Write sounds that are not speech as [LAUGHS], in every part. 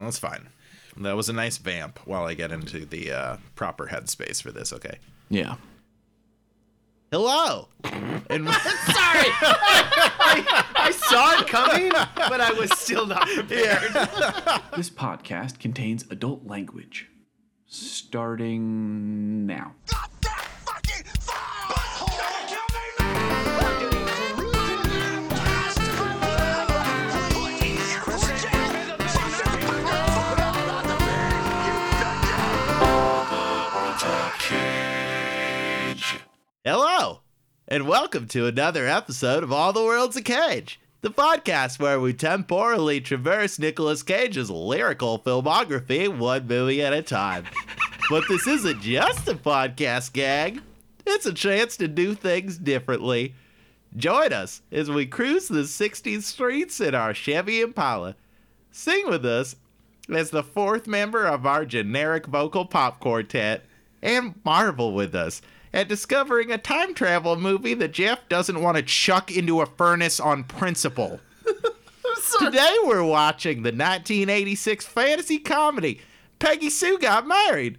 That's fine. That was a nice vamp while I get into the uh, proper headspace for this. Okay. Yeah. Hello. and [LAUGHS] Sorry, I, I saw it coming, but I was still not prepared. [LAUGHS] This podcast contains adult language. Starting now. Hello, and welcome to another episode of All the World's a Cage, the podcast where we temporally traverse Nicolas Cage's lyrical filmography one movie at a time. but this isn't just a podcast gag, it's a chance to do things differently. Join us as we cruise the 60s streets in our Chevy Impala. Sing with us as the fourth member of our generic vocal pop quartet, and marvel with us at discovering a time travel movie that Jeff doesn't want to chuck into a furnace on principle. [LAUGHS] Today we're watching the 1986 fantasy comedy Peggy Sue Got Married,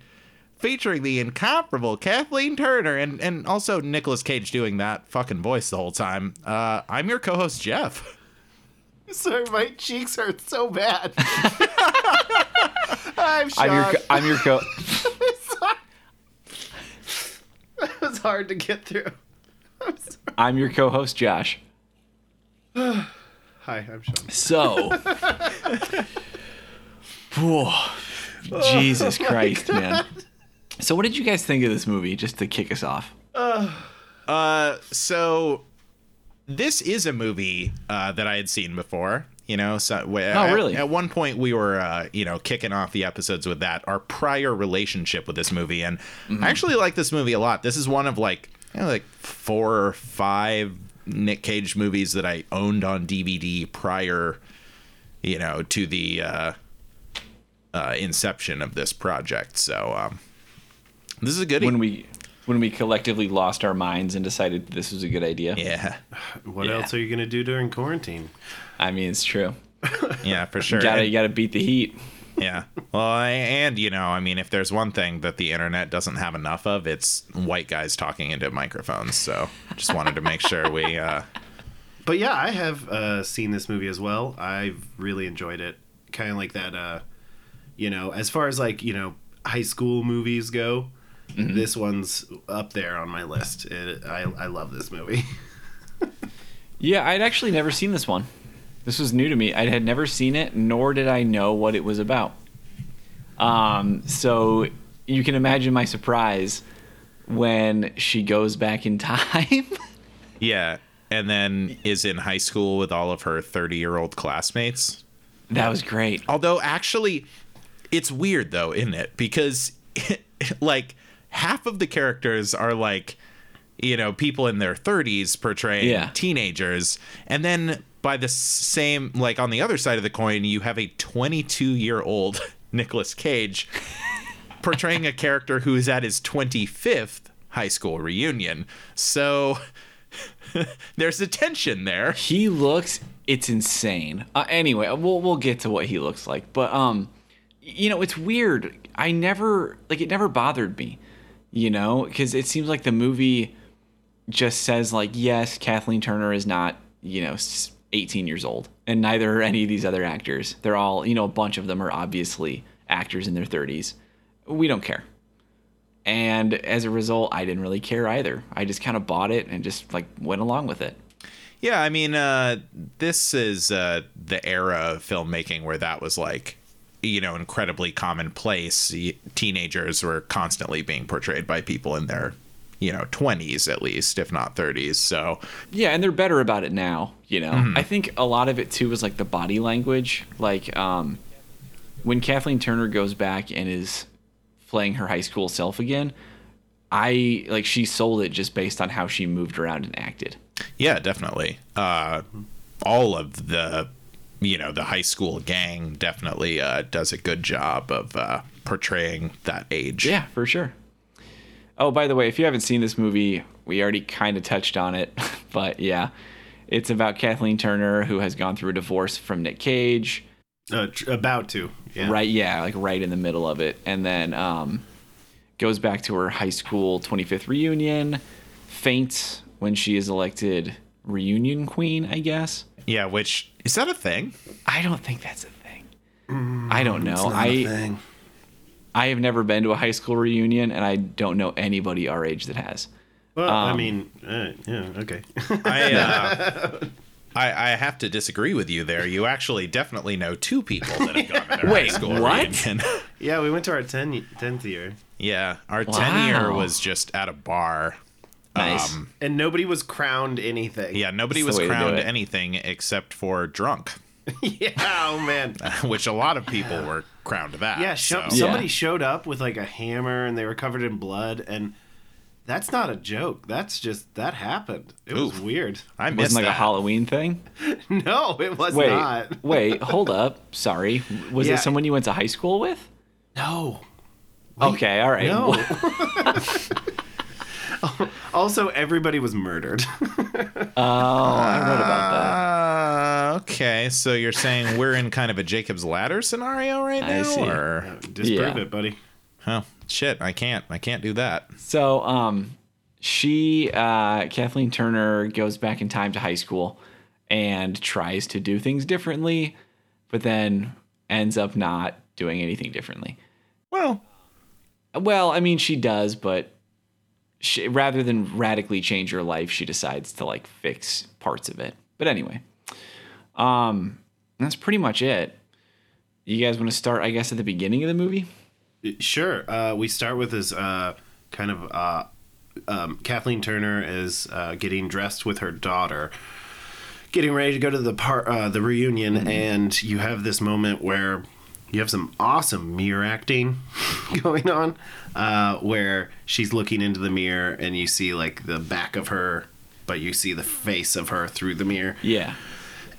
featuring the incomparable Kathleen Turner and, and also Nicolas Cage doing that fucking voice the whole time. Uh, I'm your co-host Jeff. [LAUGHS] Sorry, my cheeks hurt so bad. [LAUGHS] I'm I'm your co- I'm your co. [LAUGHS] It was hard to get through. [LAUGHS] I'm sorry. I'm your co-host Josh. [SIGHS] Hi, I'm Sean. So, [LAUGHS] Whew. Jesus Christ, man. So, what did you guys think of this movie? Just to kick us off. Uh, so this is a movie uh, that I had seen before. You know, so oh really? At, one point, we were, uh, you know, kicking off the episodes with that our prior relationship with this movie, and I actually like this movie a lot. This is one of like, you know, like four or five Nick Cage movies that I owned on DVD prior, you know, to the uh, uh, inception of this project. So um, this is a good When we when we collectively lost our minds and decided this was a good idea. yeah, What Yeah. else are you gonna do during quarantine? I mean, it's true. [LAUGHS] yeah, for sure. You gotta you gotta beat the heat. Yeah. Well, I, and you know, I mean, if there's one thing that the internet doesn't have enough of, it's white guys talking into microphones. So, just wanted to make sure we. Uh, [LAUGHS] But yeah, I have uh, seen this movie as well. I've really enjoyed it. Kind of like that, uh, you know, as far as like you know, high school movies go. This one's up there on my list. It, I I love this movie. [LAUGHS] Yeah, I'd actually never seen this one. This was new to me. I had never seen it, nor did I know what it was about. Um, so you can imagine my surprise when she goes back in [LAUGHS] time. yeah, and then is in high school with all of her 30 year old classmates. that was great. Although, actually, it's weird though, isn't it? Because, [LAUGHS] like, half of the characters are like, you know, people in their 30s portraying Yeah. teenagers. And then by the same, like, on the other side of the coin, you have a 22 year old [LAUGHS] Nicolas Cage [LAUGHS] portraying a character who is at his 25th high school reunion. So [LAUGHS] there's a tension there. He looks it's insane. Uh, anyway, we'll we'll get to what he looks like, but um you know, it's weird. I never like it never bothered me, you know, cuz it seems like the movie just says like yes, Kathleen Turner is not, you know, 18 years old, and neither are any of these other actors. They're all, you know, a bunch of them are obviously actors in their 30s. We don't care. And as a result, I didn't really care either. I just kind of bought it and just like went along with it. Yeah, I mean, uh, this is uh, the era of filmmaking where that was like, you know, incredibly commonplace. Teenagers were constantly being portrayed by people in their, you know, 20s at least, if not 30s. So, Yeah, and they're better about it now, you know. I think a lot of it too is like the body language. Like um when Kathleen Turner goes back and is playing her high school self again, I like she sold it just based on how she moved around and acted. yeah, definitely. Uh, all of the, you know, the high school gang definitely uh, does a good job of uh, portraying that age. Yeah, for sure. Oh, by the way, if you haven't seen this movie, we already kind of touched on it, [LAUGHS] but yeah. It's about Kathleen Turner who has gone through a divorce from Nick Cage. Uh, tr- about to. Yeah. right yeah like right in the middle of it and then um goes back to her high school 25th reunion faints when she is elected reunion queen i guess Yeah, which is that a thing? i don't think that's a thing i don't know It's not a i thing. I have never been to a high school reunion and i don't know anybody our age that has Well, I um, mean, uh, yeah, okay. I, uh, [LAUGHS] I I have to disagree with you there. You actually definitely know two people that have gone to their [LAUGHS] Wait, high school what? reunion. [LAUGHS] yeah, we went to our 10, 10th year, yeah, our ten year was just at a bar. nice Um, and nobody was crowned anything. yeah, nobody That's was the way to do crowned anything except for drunk, [LAUGHS] yeah. Oh man. [LAUGHS] which a lot of people were crowned that. Yeah, sho- so- somebody Yeah. showed up with like a hammer and they were covered in blood and that's not a joke. That's just that happened. It was weird. I wasn't missed like that. a halloween thing [LAUGHS] No, it was wait not. wait hold up sorry was Yeah. it someone you went to high school with No. okay all right No. also, everybody was murdered. oh i read about that okay, so you're saying we're in kind of a Jacob's Ladder scenario right I now, see. or Disprove Yeah. it, buddy. oh shit, I can't, I can't do that. So, um, she, uh, Kathleen Turner, goes back in time to high school and tries to do things differently, but then ends up not doing anything differently. Well, Well, I mean, she does, but she, rather than radically change her life, she decides to like fix parts of it. But anyway, um, that's pretty much it. You guys want to start, I guess, at the beginning of the movie? Sure. Uh, we start with this uh, kind of uh, um, Kathleen Turner is uh, getting dressed with her daughter, getting ready to go to the par- uh, the reunion, and you have this moment where you have some awesome mirror acting [LAUGHS] going on, uh, where she's looking into the mirror and you see like the back of her, but you see the face of her through the mirror Yeah.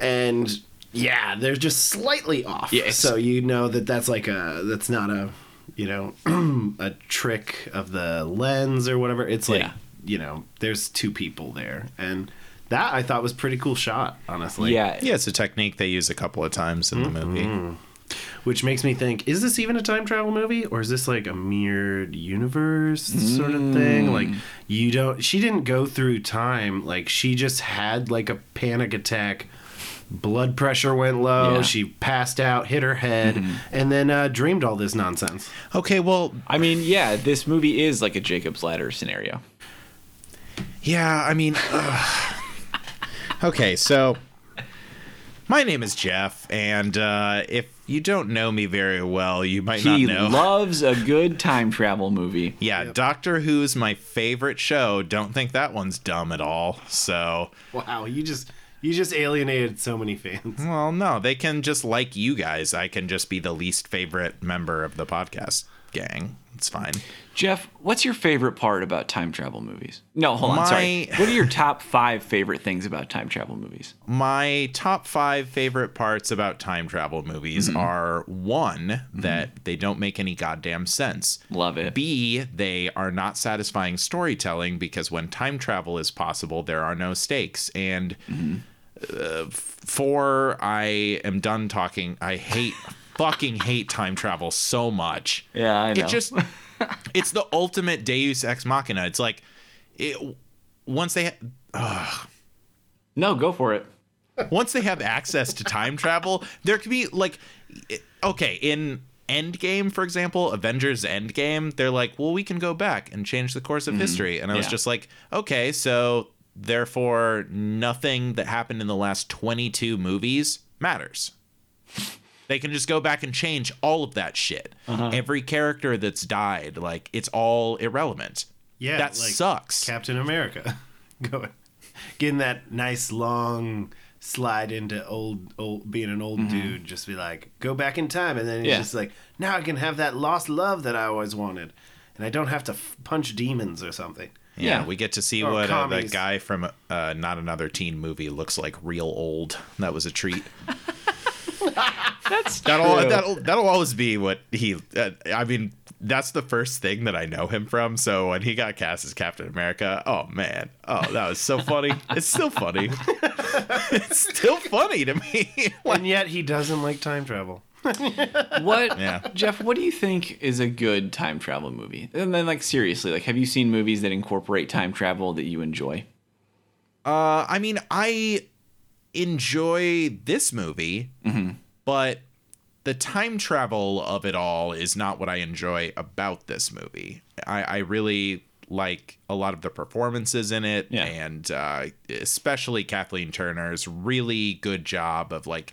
And yeah, they're just slightly off. Yeah, so you know that that's like a that's not a you know [CLEARS THROAT] a trick of the lens or whatever. It's like Yeah. you know there's two people there, and that I thought was pretty cool shot, honestly. yeah. yeah, it's a technique they use a couple of times in the mm-hmm. movie. Which makes me think: Is this even a time travel movie, or is this like a mirrored universe sort of thing? Mm. Like you don't. She didn't go through time. Like she just had like a panic attack. Blood pressure went low. Yeah. She passed out, hit her head, and then uh, dreamed all this nonsense. Okay, well, I mean, yeah, this movie is like a Jacob's Ladder scenario. Yeah, I mean, ugh. okay, so my name is Jeff, and uh, if you don't know me very well, you might He not know. He loves a good time travel movie. yeah, Doctor Who's my favorite show. Don't think that one's dumb at all. So, Wow, you just you just alienated so many fans. [LAUGHS] well, no, they can just like you guys. I can just be the least favorite member of the podcast gang. It's fine. Jeff, what's your favorite part about time travel movies? No, hold on. Sorry. [LAUGHS] What are your top five favorite things about time travel movies? My top five favorite parts about time travel movies mm-hmm. are one, that mm-hmm. they don't make any goddamn sense. Love it. B, they are not satisfying storytelling because when time travel is possible, there are no stakes. And mm-hmm. Uh, four, I am done talking. I hate, fucking hate time travel so much. Yeah, I know. It just, [LAUGHS] it's the ultimate Deus ex machina. It's like, it, once they, no, go for it. once they have access to time travel, there could be like, okay, in Endgame, for example, Avengers Endgame, they're like, well, we can go back and change the course of history. And I was just like, okay, so therefore, nothing that happened in the last 22 movies matters. They can just go back and change all of that shit. Uh-huh. Every character that's died, like, it's all irrelevant. Yeah, that like sucks. Captain America, [LAUGHS] going getting that nice long slide into old old being an old mm-hmm. dude. Just be like, go back in time, and then he's Yeah. just like, now I can have that lost love that I always wanted, and I don't have to f- punch demons or something. Yeah, Yeah. we get to see Or what uh, that guy from uh, not another teen movie looks like real old. That was a treat. [LAUGHS] That's That'll true. that'll that'll always be what he. Uh, I mean, that's the first thing that I know him from. So when he got cast as Captain America, oh man, oh that was so funny. [LAUGHS] it's still funny. [LAUGHS] it's still funny to me. and yet he doesn't like time travel. [LAUGHS] What, Yeah. Jeff? What do you think is a good time travel movie? And then, like, seriously, like, have you seen movies that incorporate time travel that you enjoy? Uh, I mean, I enjoy this movie, but the time travel of it all is not what I enjoy about this movie. I, I really like a lot of the performances in it, Yeah. and uh, especially Kathleen Turner's really good job of like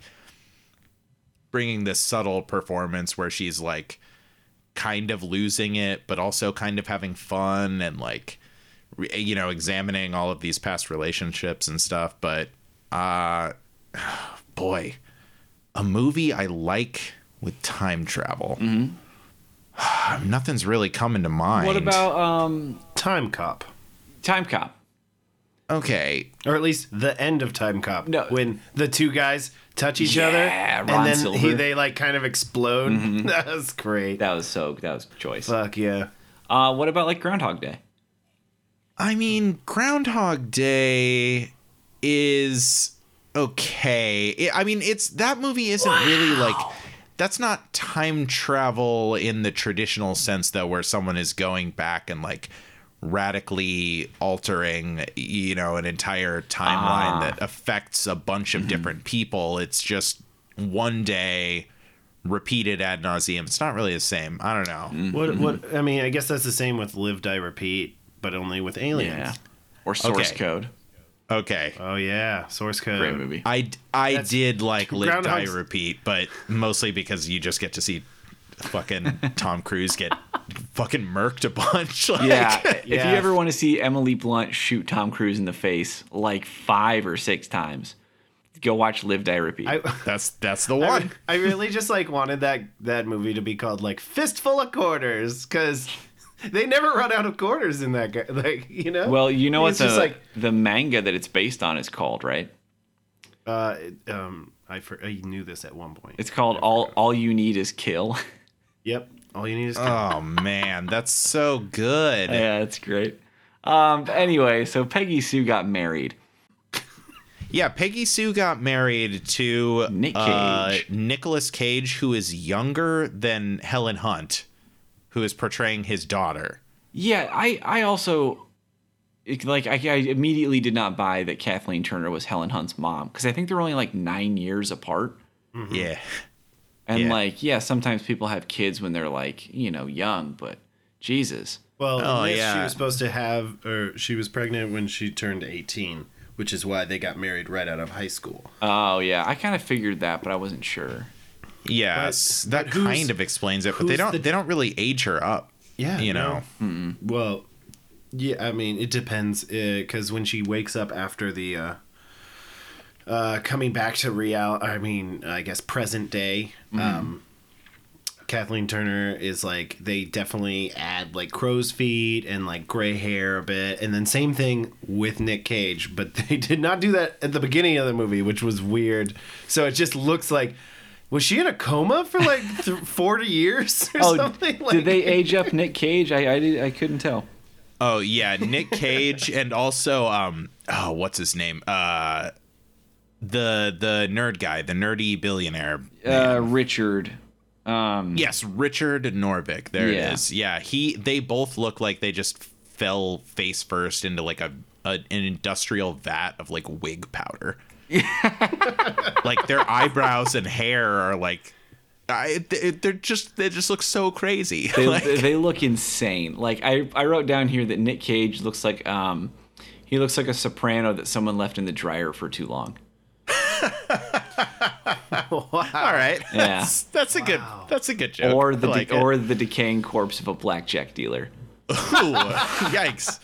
bringing this subtle performance where she's like kind of losing it, but also kind of having fun and like re- you know examining all of these past relationships and stuff but uh [SIGHS] boy a movie i like with time travel [SIGHS] nothing's really coming to mind What about um, Time Cop. Time Cop? okay Or at least the end of Time Cop. No. When the two guys touch each Yeah, other Ron and then Silver. he, they like kind of explode. [LAUGHS] that was great. That was so. That was choice. Fuck yeah. Uh, what about like Groundhog Day? i mean groundhog day is okay It- i mean it's that movie isn't really like that's not time travel in the traditional sense though where someone is going back and like radically altering you know an entire timeline Ah. that affects a bunch of different people it's just one day repeated ad nauseum it's not really the same i don't know What what I mean, I guess that's the same with Live Die Repeat, but only with aliens. Yeah. Or Source Okay. Code. okay Oh yeah, source code. Great movie. I, I That's- did like live die repeat, but mostly because you just get to see fucking Tom Cruise get fucking murked a bunch. [LAUGHS] Like, Yeah. [LAUGHS] If Yeah. you ever want to see Emily Blunt shoot Tom Cruise in the face like five or six times, go watch Live Die Repeat. I, [LAUGHS] that's that's the one. I really just like wanted that that movie to be called like Fistful of Quarters because they never run out of quarters in that guy. Like you know. well, you know what the just like the manga that it's based on is called, right? uh um I for, I knew this at one point. It's called All All You Need Is Kill. Yep. All you need is Oh man, that's so good. yeah, it's great. Um, anyway, so Peggy Sue got married. Yeah, Peggy Sue got married to Nick uh, Cage. Nicolas Cage, who is younger than Helen Hunt, who is portraying his daughter. Yeah, I I also like I, I immediately did not buy that Kathleen Turner was Helen Hunt's mom because I think they're only like nine years apart. Yeah. And Yeah. like, yeah, sometimes people have kids when they're like, you know, young, but Jesus. Well, Oh, in this, she was supposed to have, or she was pregnant when she turned 18, which is why they got married right out of high school. Oh yeah, I kind of figured that, but I wasn't sure. Yes, But- that but kind of explains it, but they don't the- they don't really age her up. Yeah, you no. know. Well, yeah, I mean, it depends, because when she wakes up after the, uh, uh, coming back to real, I mean, I guess present day, um, Kathleen Turner is like they definitely add like crow's feet and like gray hair a bit, and then same thing with Nick Cage, but [LAUGHS] they did not do that at the beginning of the movie, which was weird. So it just looks like was she in a coma for like [LAUGHS] th- forty years or something? Like, Oh, did they age up Nick Cage? I I, did, I couldn't tell. Oh yeah, Nick Cage and also um oh what's his name? Uh the the nerd guy, the nerdy billionaire. Uh, Richard. Um, Yes, Richard Norvik. There Yeah. it is. Yeah, he they both look like they just fell face first into like a, a an industrial vat of like wig powder. [LAUGHS] like their eyebrows and hair are like I, they- they're just they just look so crazy. they, [LAUGHS] Like- they look insane. Like I, I wrote down here that Nick Cage looks like um, he looks like a soprano that someone left in the dryer for too long. All right. Yeah. That's, that's a good that's a good joke. Or the like de- or the decaying corpse of a blackjack dealer. Ooh, yikes.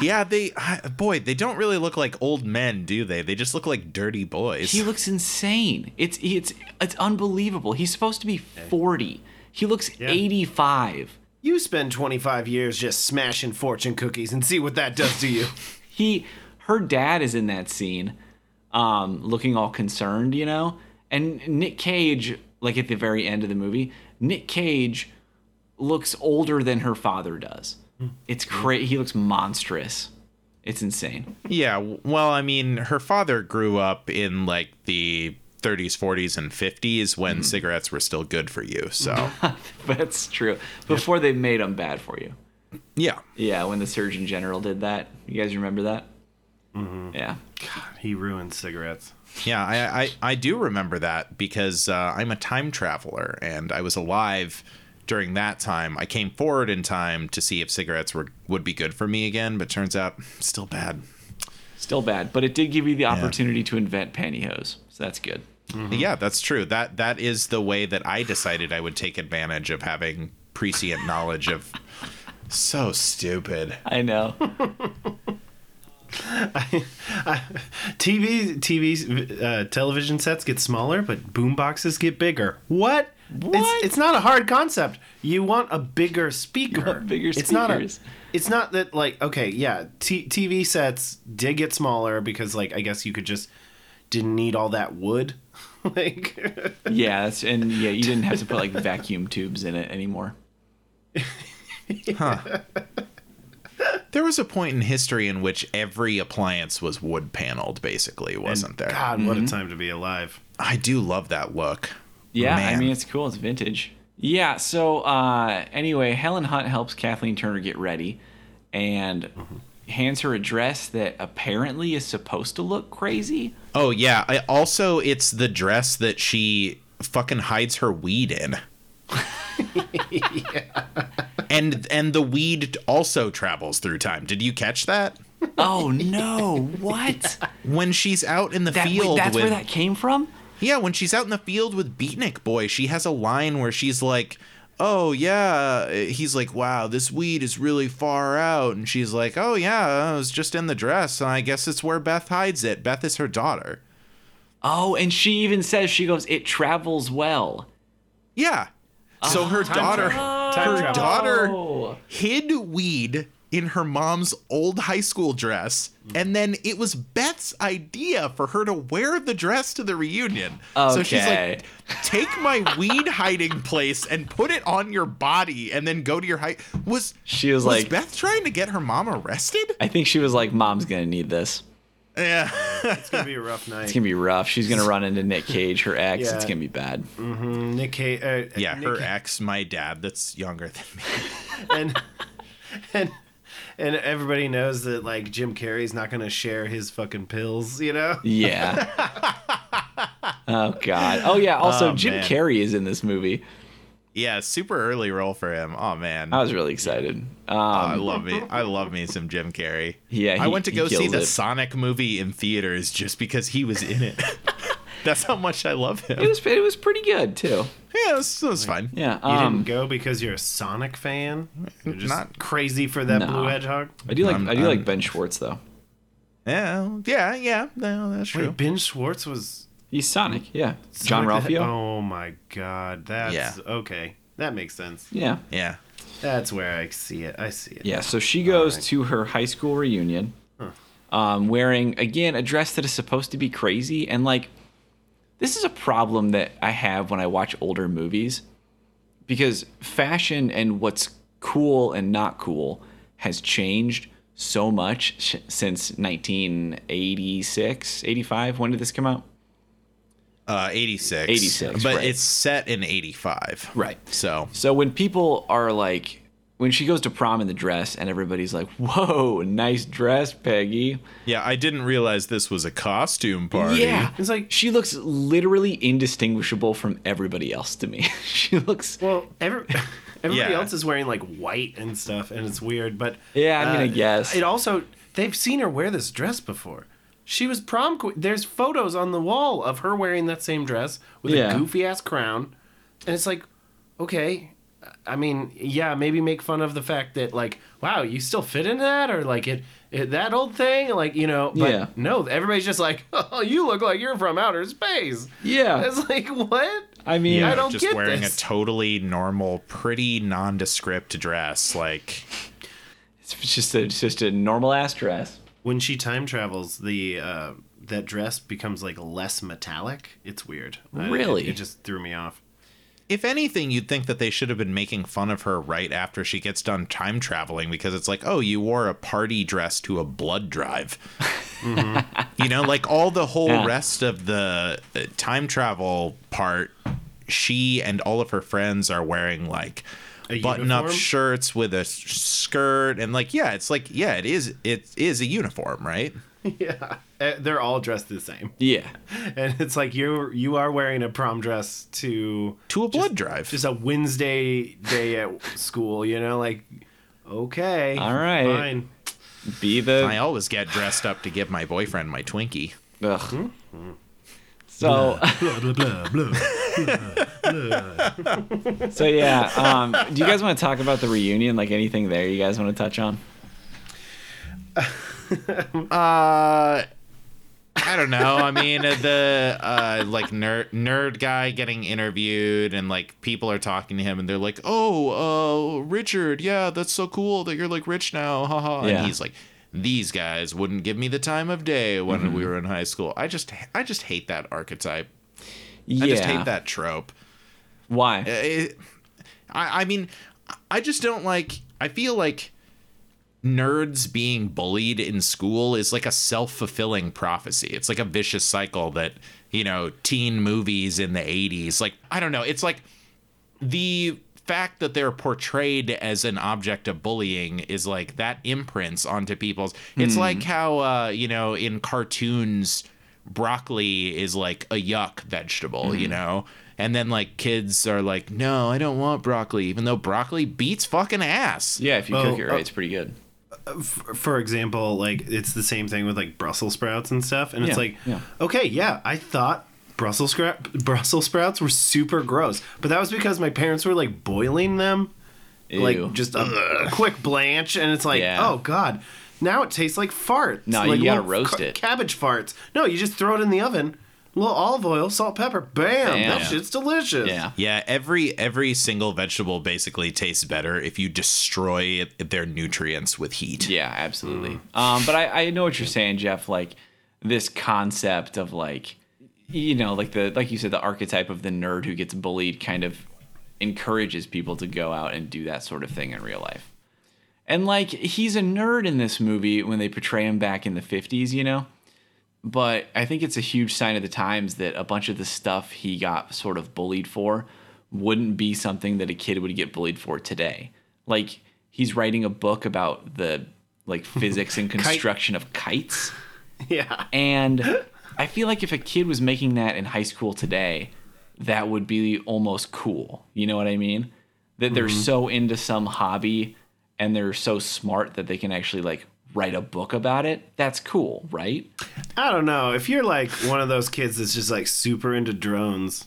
Yeah, they I- boy, they don't really look like old men, do they? They just look like dirty boys. He looks insane. It's it's it's unbelievable. He's supposed to be forty. He looks eighty five. You spend 25 years just smashing fortune cookies and see what that does to you. [LAUGHS] he her dad is in that scene um looking all concerned you know and nick cage like at the very end of the movie nick cage looks older than her father does. Hmm. It's crazy. He looks monstrous. It's insane. Yeah, well, I mean, her father grew up in like the 30s, 40s, and 50s when cigarettes were still good for you. So, [LAUGHS] That's true. Before they made them bad for you. yeah. Yeah, when the Surgeon General did that. You guys remember that? Mm-hmm. Yeah. God, he ruined cigarettes. Yeah, I, I, I do remember that because uh, I'm a time traveler and I was alive during that time. I came forward in time to see if cigarettes were would be good for me again, but turns out still bad. Still bad, but it did give you the opportunity to invent pantyhose. So that's good. Yeah, that's true. That that is the way that I decided I would take advantage of having prescient knowledge of. So stupid. I know. [LAUGHS] [LAUGHS] TV, TV, uh, television sets get smaller, but boom boxes get bigger. What? What? It's, it's not a hard concept. You want a bigger speaker. want bigger It's not a. speakers. It's not that like okay, yeah. T- TV sets did get smaller because like I guess you could just didn't need all that wood. [LAUGHS] like yeah, that's, and yeah, you didn't have to put like [LAUGHS] vacuum tubes in it anymore. There was a point in history in which every appliance was wood paneled, basically, wasn't there? God, what a time to be alive. I do love that look. Yeah, I mean it's cool. It's vintage. Yeah. So uh, anyway, Helen Hunt helps Kathleen Turner get ready, and hands her a dress that apparently is supposed to look crazy. Oh yeah. I also it's the dress that she fucking hides her weed in. [LAUGHS] And and the weed also travels through time. Did you catch that? Oh no! What? When she's out in the That, wait, field that's with where that came from? Yeah, when she's out in the field with Beatnik Boy, she has a line where she's like, "Oh yeah," he's like, "Wow, this weed is really far out," and she's like, "Oh yeah, it was just in the dress, and I guess it's where Beth hides it. Beth is her daughter." Oh, and she even says she goes, "It travels well." Yeah. Uh, so her Time daughter. Oh. Time her travel. daughter Oh. hid weed in her mom's old high school dress, and then it was Beth's idea for her to wear the dress to the reunion. So she's Okay. like, "Take my weed hiding place and put it on your body, and then go to your high." Was She was was like- Beth trying to get her mom arrested? I think she was like, "Mom's gonna need this. Yeah. It's gonna be a rough night. It's gonna be rough. She's gonna run into Nick Cage, her ex. Yeah. It's gonna be bad." Nick Cage. Uh, yeah, Nick her ex, my dad, that's younger than me. [LAUGHS] and and and everybody knows that like Jim Carrey's not gonna share his fucking pills, you know. Yeah. [LAUGHS] oh God. Oh yeah. Also, Oh, Jim man. Carrey is in this movie. Yeah, super early role for him. Oh man. I was really excited. Um, I love me. I love me some Jim Carrey. Yeah, I went to go see kills the it. Sonic movie in theaters just because he was in it. [LAUGHS] That's how much I love him. it was it was pretty good too. yeah, it was, it was fun. Yeah. You Um, didn't go because you're a Sonic fan. You're just Not- crazy for that No. blue hedgehog. I do like I'm- i do I'm- like Ben Schwartz though. Yeah, yeah, yeah. No, that's true. Wait, Ben Schwartz was He's Sonic. Yeah. John Sonic the He- Ralphio. Oh my god, that's Yeah. okay. That makes sense. Yeah. Yeah. That's where I see it. I see it. Yeah. So she goes Alright. to her high school reunion, um, wearing again a dress that is supposed to be crazy, and like this is a problem that I have when I watch older movies, because fashion and what's cool and not cool has changed so much sh- since 1986 85 when did this come out Uh, 86. 86, But right. it's set in 85. Right. So, So when people are like, when she goes to prom in the dress, and everybody's like, "Whoa, nice dress, Peggy." yeah, I didn't realize this was a costume party. Yeah, It's like- she looks literally indistinguishable from everybody else to me. [LAUGHS] she looks. Well, every, [LAUGHS] everybody Yeah. else is wearing like white and stuff, and it's weird. But Yeah, I mean, uh, I guess. it also they've seen her wear this dress before. She was prom queen. There's photos on the wall of her wearing that same dress with Yeah. a goofy ass crown, and it's like, okay. I mean, yeah, maybe make fun of the fact that like, wow, you still fit into that, or like it, it that old thing, like you know. But Yeah. no, everybody's just like, [LAUGHS] oh, you look like you're from outer space. Yeah, It's like what? I mean, Yeah, I don't just get wearing this. a totally normal, pretty nondescript dress. Like, it's just a it's just a normal ass dress. When she time travels, the uh, that dress becomes like less metallic. It's weird. I- it- Really? it, just threw me off. if anything, you'd think that they should have been making fun of her right after she gets done time traveling because it's like, oh, you wore a party dress to a blood drive. [LAUGHS] You know, like all the whole Yeah. rest of the uh, time travel part, she and all of her friends are wearing like A button up shirts with a skirt and like yeah, it's like yeah, it is it is a uniform, right? [LAUGHS] yeah, Uh, they're all dressed the same, Yeah. [LAUGHS] and it's like you're you are wearing a prom dress to To a blood drive. just a Wednesday day at school. You know, like okay, All right. fine. Be the I always get dressed up to give my boyfriend my Twinkie. Ugh. Hmm? So Blah [LAUGHS] blah blah blah. so yeah. Um, do you guys want to talk about the reunion? Like anything there you guys want to touch on? [LAUGHS] Uh, I don't know. I mean, uh, the uh, like nerd nerd guy getting interviewed, and like people are talking to him, and they're like, "Oh, uh, Richard, yeah, that's so cool that you're like rich now, haha." Yeah. And he's like, "These guys wouldn't give me the time of day when we mm-hmm. were in high school." I just, I just hate that archetype. Yeah. I just hate that trope. Why? Uh, it- I, I mean, I just don't like. I feel like nerds being bullied in school is like a self fulfilling prophecy. It's like a vicious cycle that you know teen movies in the '80s. Like I don't know. It's like the fact that they're portrayed as an object of bullying is like that imprints onto people's. It's hmm. like how uh, you know in cartoons broccoli is like a yuck vegetable, you hmm. know. And then like kids are like, no, I don't want broccoli, even though broccoli beats fucking ass. yeah, if you Oh, cook it uh, right, oh. it's pretty good. Uh, for example, like it's the same thing with like Brussels sprouts and stuff, and it's like, yeah. okay, yeah, I thought Brussels scrap Brussels sprouts were super gross, but that was because my parents were like boiling them, Ew. like just a, a quick blanch, and it's like, Yeah. oh god, now it tastes like farts. No, like you gotta roast ca- it. Cabbage farts. No, you just throw it in the oven, a little olive oil, salt, pepper, bam, Bam. that shit's delicious. yeah. Yeah, every every single vegetable basically tastes better if you destroy their nutrients with heat. Yeah, absolutely. Um, but I, I know what you're saying, Jeff. Like this concept of like, you know, like the like you said, the archetype of the nerd who gets bullied kind of encourages people to go out and do that sort of thing in real life. And like he's a nerd in this movie when they portray him back in the 50s, you know. But I think it's a huge sign of the times that a bunch of the stuff he got sort of bullied for wouldn't be something that a kid would get bullied for today. Like he's writing a book about the like physics and [LAUGHS] construction of kites. [LAUGHS] yeah. And I feel like if a kid was making that in high school today, that would be almost cool. You know what I mean? That they're mm-hmm. so into some hobby and they're so smart that they can actually like write a book about it. That's cool, right? I don't know. If you're like one of those kids that's just like super into drones,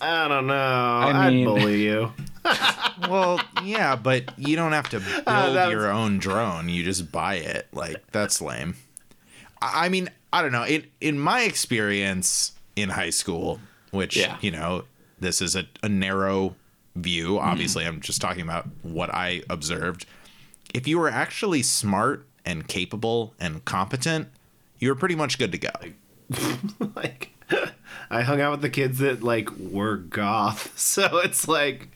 I don't know. I mean- would bully you. [LAUGHS] Well, yeah, but you don't have to [LAUGHS] ah, build that was- your own drone. You just buy it. Like that's lame. I mean, I don't know. In in my experience in high school, which Yeah. you know, this is a, a narrow view. Mm-hmm. Obviously, I'm just talking about what I observed. If you were actually smart and capable and competent, you were pretty much good to go. [LAUGHS] like I hung out with the kids that like were goth. [LAUGHS] So it's like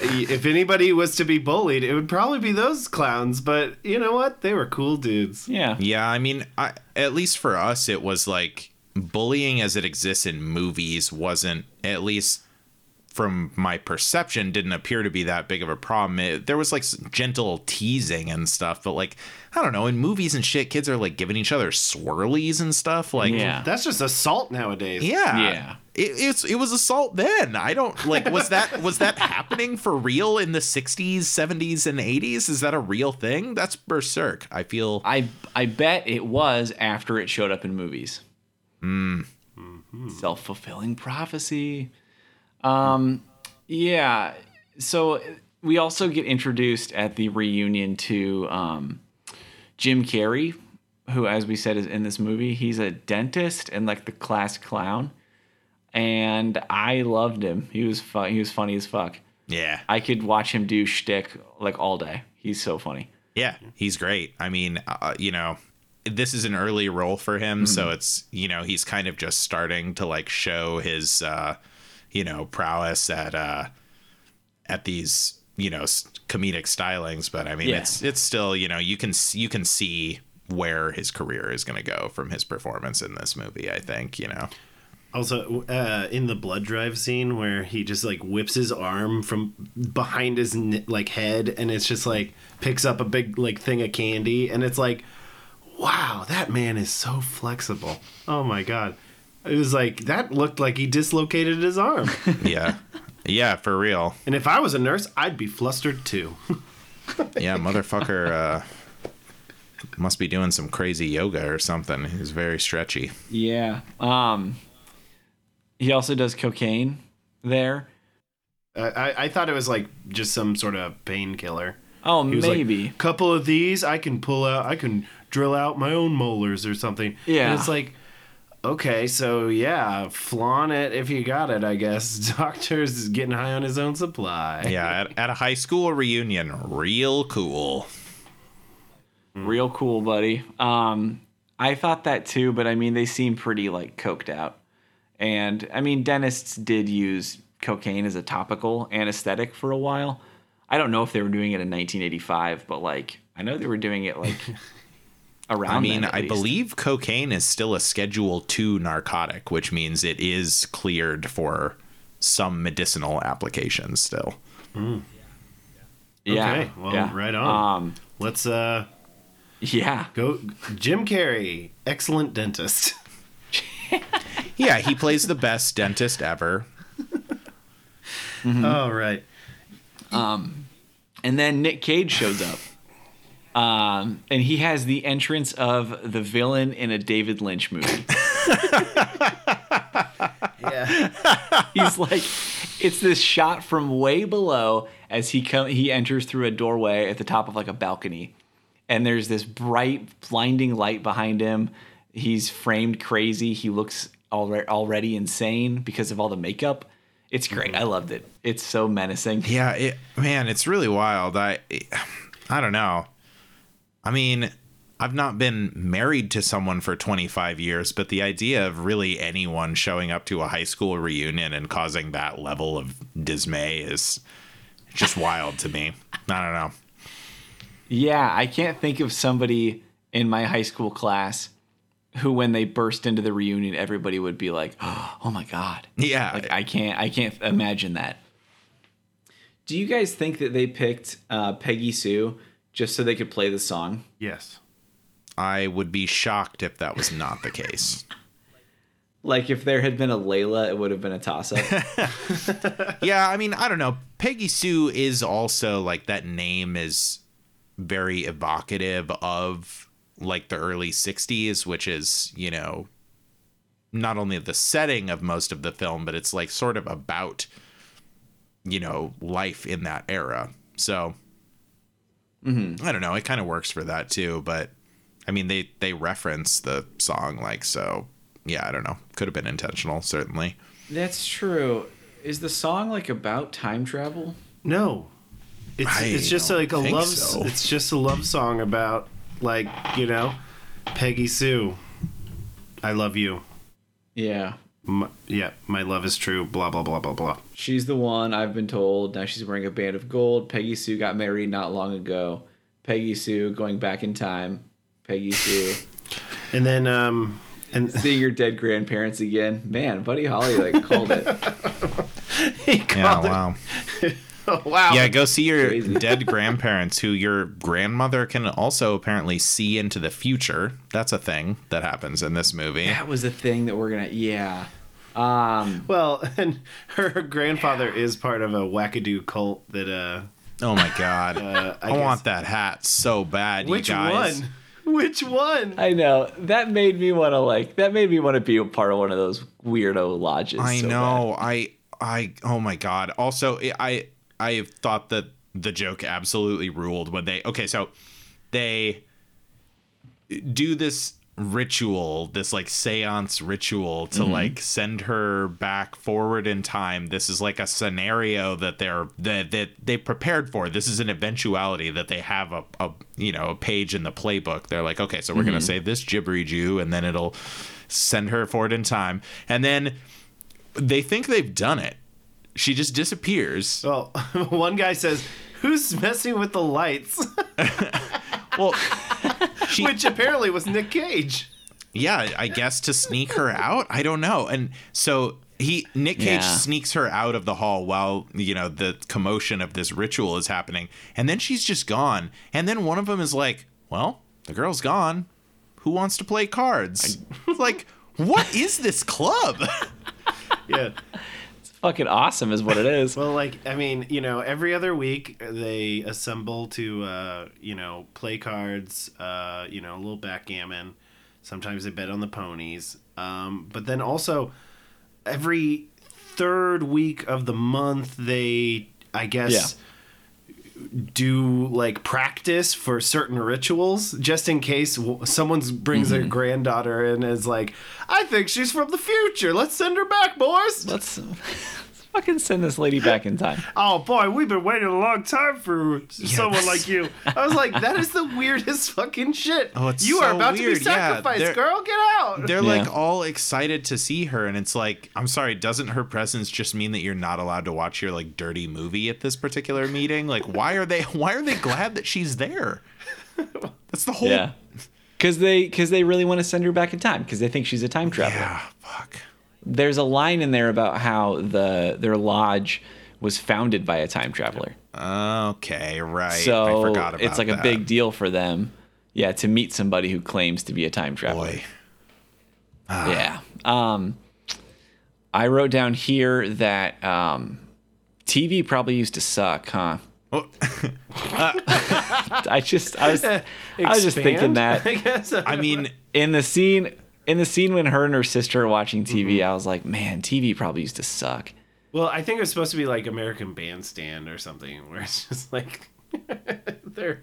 if anybody was to be bullied, it would probably be those clowns, but you know what? They were cool dudes. Yeah. Yeah, I mean, I, at least for us, it was like bullying as it exists in movies wasn't, at least from my perception, didn't appear to be that big of a problem. It, there was like gentle teasing and stuff, but like, I don't know, in movies and shit, kids are like giving each other swirlies and stuff. Like, Yeah. That's just assault nowadays. yeah. Yeah. It, it's it was assault then. I don't like was that [LAUGHS] was that happening for real in the 60s, 70s and 80s? Is that a real thing? That's berserk. I feel I I bet it was after it showed up in movies. Mm hmm. Self fulfilling prophecy. Um, yeah. So we also get introduced at the reunion to um, Jim Carrey, who, as we said, is in this movie. He's a dentist and like the class clown, and I loved him. He was fun. He was funny as fuck. yeah. I could watch him do shtick like all day. He's so funny. Yeah, he's great. I mean, uh, you know, this is an early role for him, so it's you know he's kind of just starting to like show his uh, you know, prowess at uh at these, you know, comedic stylings, but I mean, Yeah. it's it's still, you know, you can you can see where his career is going to go from his performance in this movie, I think, you know. Also, uh, in the blood drive scene where he just like whips his arm from behind his like head, and it's just like picks up a big like thing of candy, and it's like, wow, that man is so flexible. Oh my god, it was like that looked like he dislocated his arm. [LAUGHS] Yeah. yeah, for real. and if I was a nurse, I'd be flustered too. [LAUGHS] Yeah, motherfucker uh must be doing some crazy yoga or something. He's very stretchy. Yeah. Um. He also does cocaine there. Uh, I I thought it was like just some sort of painkiller. Oh, He was like, maybe. couple of these, I can pull out, I can drill out my own molars or something. Yeah. And it's like, okay, so yeah, flaunt it if you got it, I guess. [LAUGHS] Doctor's getting high on his own supply. Yeah, at, at a high school reunion, real cool. Real cool, buddy. Um, I thought that too, but I mean, they seem pretty like coked out. And I mean, dentists did use cocaine as a topical anesthetic for a while. I don't know if they were doing it in 1985, but like, I know they were doing it like [LAUGHS] around. I mean, then, I least. believe cocaine is still a Schedule 2 narcotic, which means it is cleared for some medicinal applications still. Yeah. Okay, well, yeah. right on. Um, Let's uh yeah. go Jim Carrey, excellent dentist. [LAUGHS] Yeah, he plays the best dentist ever. [LAUGHS] Oh right. And then Nick Cage shows up. Um, and he has the entrance of the villain in a David Lynch movie. [LAUGHS] Yeah. He's like, it's this shot from way below as he come he enters through a doorway at the top of like a balcony, and there's this bright, blinding light behind him. He's framed crazy. He looks already already insane because of all the makeup. It's great. I loved it. It's so menacing. Yeah, it, man, it's really wild. I I don't know. I mean, I've not been married to someone for 25 years, but the idea of really anyone showing up to a high school reunion and causing that level of dismay is just [LAUGHS] wild to me. I don't know. Yeah, I can't think of somebody in my high school class who, when they burst into the reunion, everybody would be like, [GASPS] "Oh my god!" Yeah, Like I can't, I can't imagine that. Do you guys think that they picked uh, Peggy Sue just so they could play the song? Yes. I would be shocked if that was not the case. [LAUGHS] Like if there had been a Layla, it would have been a toss up. [LAUGHS] yeah, I mean, I don't know. Peggy Sue is also like that name is very evocative of like the early 60s, which is, you know, not only the setting of most of the film, but it's like sort of about, you know, life in that era. So Mm-hmm. I don't know. It kind of works for that too, but I mean, they they reference the song like so. Yeah, I don't know. Could have been intentional, certainly. That's true. Is the song like about time travel? No. It's I it's just like a love so. it's just a love song about like, you know, Peggy Sue. I love you. Yeah. My, yeah, my love is true. Blah blah blah blah blah. She's the one, I've been told. Now she's wearing a band of gold. Peggy Sue got married not long ago. Peggy Sue going back in time. Peggy Sue [LAUGHS] And then um and [LAUGHS] seeing your dead grandparents again. Man, Buddy Holly like called it. [LAUGHS] he Yeah, called it. wow. Oh, wow. Yeah, go see your Crazy. dead grandparents who your grandmother can also apparently see into the future. That's a thing that happens in this movie. That was a thing that we're gonna yeah. Um Well, [LAUGHS] and her grandfather is part of a wackadoo cult that uh Oh my god. [LAUGHS] Uh, I I, want that hat so bad, which you guys. one? Which one? I know. That made me wanna like that made me want to be a part of one of those weirdo lodges. I so know. I I oh my god. Also, I I thought that the joke absolutely ruled when they Okay, so they do this ritual, this like séance ritual to mm-hmm. like send her back forward in time. This is like a scenario that they're that that they prepared for. This is an eventuality that they have a, a you know, a page in the playbook. They're like, "Okay, so we're going to mm-hmm. say this gibbery Jew and then it'll send her forward in time." And then they think they've done it. She just disappears. Well, [LAUGHS] one guy says, "Who's messing with the lights?" [LAUGHS] Well, she, Which apparently was Nick Cage. yeah, I guess to sneak her out. I don't know. And so he Nick Cage Yeah. sneaks her out of the hall while you know the commotion of this ritual is happening, and then she's just gone. And then one of them is like, "Well, the girl's gone. Who wants to play cards?" It's like, what is this club? Yeah. Fucking awesome is what it is. [LAUGHS] Well, like I mean, you know, every other week they assemble to, uh, you know, play cards, uh, you know, a little backgammon. Sometimes they bet on the ponies, um, but then also every third week of the month they, I guess. Do like practice for certain rituals just in case someone brings their mm-hmm. granddaughter in and is like, I think she's from the future. Let's send her back, boys. Let's fucking send this lady back in time. [LAUGHS] Oh boy, we've been waiting a long time for someone like you. I was like, that is the weirdest fucking shit. Oh, it's you are so about to be sacrificed, they're- girl. Get out. They're Yeah. like all excited to see her, and it's like, I'm sorry, doesn't her presence just mean that you're not allowed to watch your like dirty movie at this particular meeting? Like, why are they why are they glad that she's there? That's the whole Yeah. Because they, because they really want to send her back in time because they think she's a time traveler. Yeah, fuck. There's a line in there about how the their lodge was founded by a time traveler. Okay, right. So I So forgot about it's like a big deal for them. Yeah, to meet somebody who claims to be a time traveler. boy. Yeah. Um, I wrote down here that um, TV probably used to suck, huh? Oh, [LAUGHS] [LAUGHS] I just, I was, I was just thinking that [LAUGHS] I guess. I mean, in the scene, in the scene when her and her sister are watching TV, Mm-hmm. I was like, man, TV probably used to suck. well, I think it was supposed to be like American Bandstand or something, where it's just like [LAUGHS] they're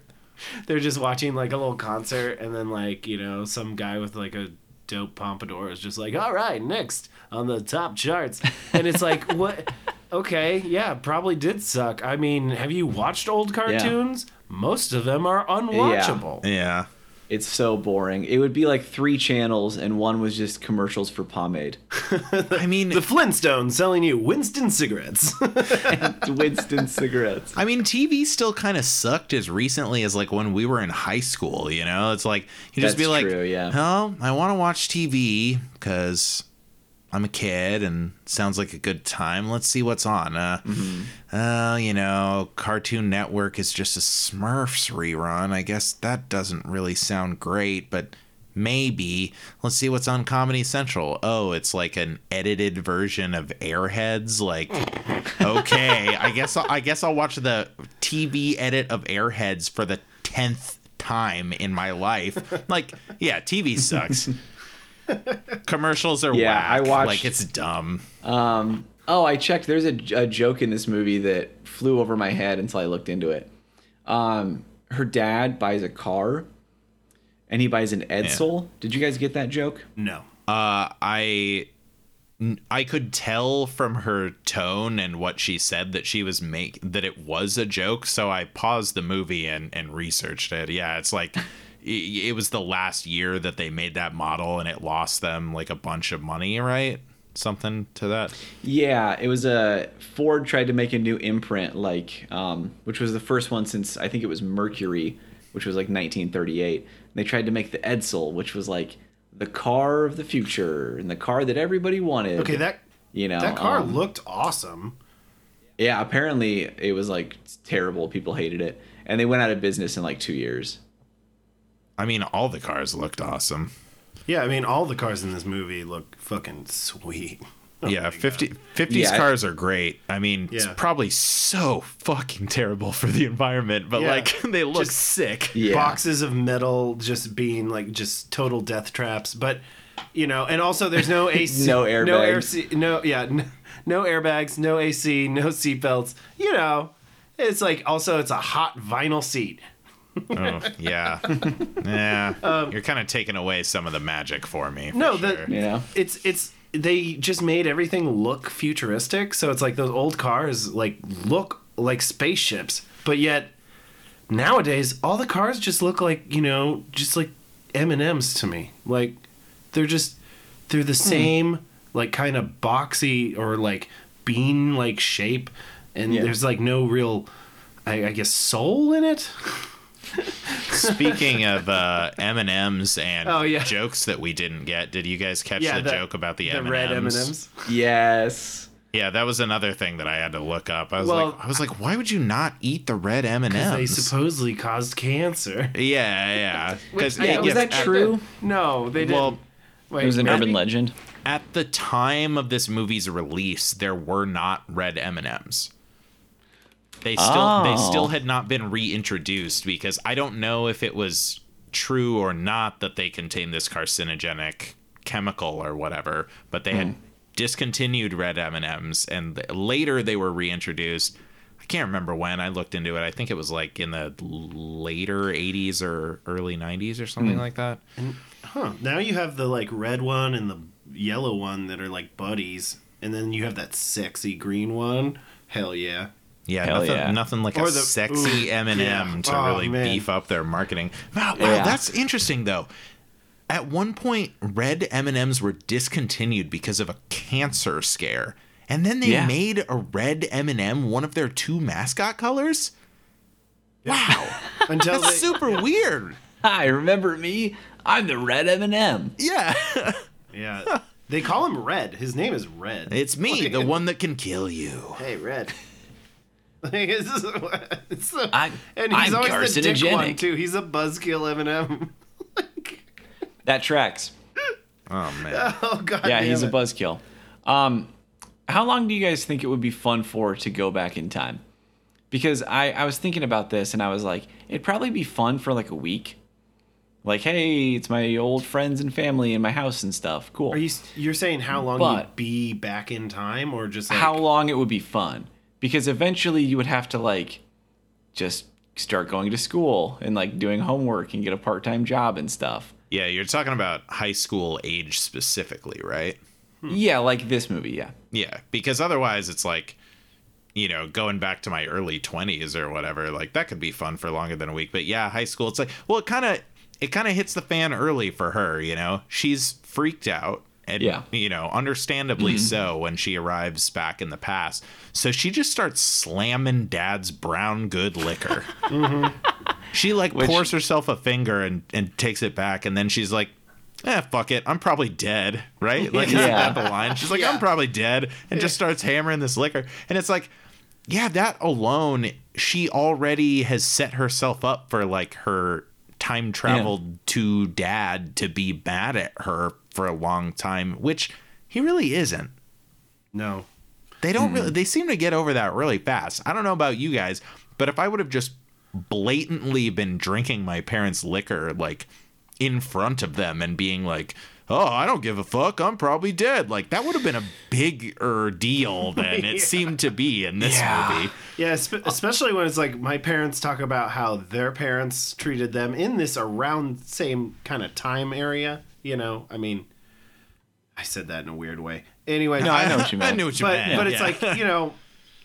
they're just watching like a little concert, and then like you know some guy with like a dope pompadour is just like, all right, next on the top charts, and it's like [LAUGHS] what. Okay, yeah, probably did suck. I mean, have you watched old cartoons? Most of them are unwatchable. yeah. It's so boring. It would be like three channels, and one was just commercials for pomade. [LAUGHS] I mean, The Flintstones selling you Winston cigarettes. [LAUGHS] [LAUGHS] Winston cigarettes. I mean, TV still kind of sucked as recently as like when we were in high school. You know, it's like you just be That's like, true, yeah. "Oh, I want to watch TV because I'm a kid and sounds like a good time. Let's see what's on." Uh, Mm-hmm. uh, you know, Cartoon Network is just a Smurfs rerun. I guess that doesn't really sound great, but. Maybe let's see what's on Comedy Central. Oh, it's like an edited version of Airheads. Like, [LAUGHS] okay, I guess I'll, I guess I'll watch the TV edit of Airheads for the tenth time in my life. Like, yeah, TV sucks. [LAUGHS] Commercials are Yeah, whack. I watched- like it's dumb. Um, oh, I checked. There's a, a joke in this movie that flew over my head until I looked into it. Um, her dad buys a car, and he buys an Edsel. Did you guys get that joke? no. Uh, I I could tell from her tone and what she said that she was make that it was a joke. So I paused the movie and and researched it. Yeah, it's like. I- It was the last year that they made that model, and it lost them like a bunch of money, right? Something to that. Yeah, it was a Ford tried to make a new imprint, like um, which was the first one since I think it was Mercury, which was like 1938. And they tried to make the Edsel, which was like the car of the future and the car that everybody wanted. Okay, that you know that car um, looked awesome. Yeah, apparently it was like terrible. People hated it, and they went out of business in like two years. I mean, all the cars looked awesome. Yeah, I mean, all the cars in this movie look fucking sweet. [LAUGHS] Oh yeah, my 50, 50s Yeah. cars are great. I mean, it's probably so fucking terrible for the environment, but Yeah. like [LAUGHS] they look Just- sick. Yeah, boxes of metal just being like just total death traps. But you know, and also there's no [LAUGHS] AC, No no air, airbags. no yeah, no, no airbags, no AC, no seatbelts. You know, it's like also it's a hot vinyl seat. Oh, yeah. [LAUGHS] yeah. You're kind of taking away some of the magic for me. for Um, No, sure. the you know. it's it's they just made everything look futuristic. So it's like those old cars like look like spaceships, but yet nowadays all the cars just look like you know just like M and M's to me. Like they're just they're the same like kind of boxy or like bean like shape, and Yeah. there's like no real, I, I guess, soul in it. [LAUGHS] Speaking of uh, M and M's and Oh, yeah. jokes that we didn't get, did you guys catch Yeah, the, the- joke about the, The M&Ms? red M and M's. Yes. Yeah, that was another thing that I had to look up. I was Well- like, I was like, why would you not eat the red M and M's? They M's? supposedly caused cancer. [LAUGHS] Yeah, yeah. Because Which- Yeah, was that true? No, they didn't. Well, Wait, It was an maybe? urban legend. at the time of this movie's release, there were not red M and M's. They still they Oh. still had not been reintroduced because I don't know if it was true or not that they contain this carcinogenic chemical or whatever, but they had hmm. discontinued red M and M's, and later they were reintroduced. I can't remember when I looked into it. I think it was like in the later 80s or early 90s or something hmm. like that. And, Huh. Now you have the like red one and the yellow one that are like buddies, and then you have that sexy green one. Hell yeah. Yeah, Hell nothing, yeah. nothing like Or a the- sexy ooh, M and yeah. M to Oh, really man. beef up their marketing. Wow, wow, Yeah. that's interesting though. At one point, red M and M's were discontinued because of a cancer scare, and then they Yeah. made a red M and M one of their two mascot colors. Wow, [LAUGHS] Until that's they, super weird. [LAUGHS] Hi, remember me? I'm the red M&M. Yeah, [LAUGHS] yeah, they call him Red. His name is Red. it's me, the one that can kill you. Hey, Red. Like, it's, it's so- and he's I'm always the dick one too. He's a buzzkill M&M. [LAUGHS] like, That tracks. Oh man, [LAUGHS] oh god. Yeah, damn he's a buzzkill. Um, how long do you guys think it would be fun for to go back in time? Because I, I was thinking about this and I was like, it'd probably be fun for like a week. Like, hey, it's my old friends and family in my house and stuff. Cool. Are you you're saying how long But- you'd be back in time, or just like, how long it would be fun? Because eventually you would have to like just start going to school and like doing homework and get a part-time job and stuff. yeah, you're talking about high school age specifically, right? Hmm. Yeah, like this movie, yeah. Yeah, because otherwise it's like, you know, going back to my early 20s or whatever, like that could be fun for longer than a week. But yeah, high school, it's like, well, it kind of it kind of hits the fan early for her, you know. She's freaked out and Yeah. you know, understandably so when she arrives back in the past. So she just starts slamming dad's brown good liquor. [LAUGHS] She like Which- pours herself a finger and and takes it back and then she's like Eh, fuck it. I'm probably dead, right? Like, isn't Yeah. that the line? She's like, Yeah. I'm probably dead, and just starts hammering this liquor. And it's like, yeah, that alone, she already has set herself up for like her time traveled to dad to be mad at her for a long time, which he really isn't. no. They don't really, they seem to get over that really fast. I don't know about you guys, but if I would have just blatantly been drinking my parents' liquor, like in front of them and being like, oh, I don't give a fuck, I'm probably dead, like that would have been a bigger deal [LAUGHS] than it seemed to be in this Yeah. movie. Yeah, spe- especially when it's like my parents talk about how their parents treated them in this around same kind of time area. You know, I mean, I said that in a weird way. Anyway, No, I know what you [LAUGHS] meant. I knew what you but meant. but it's yeah. like [LAUGHS] you know,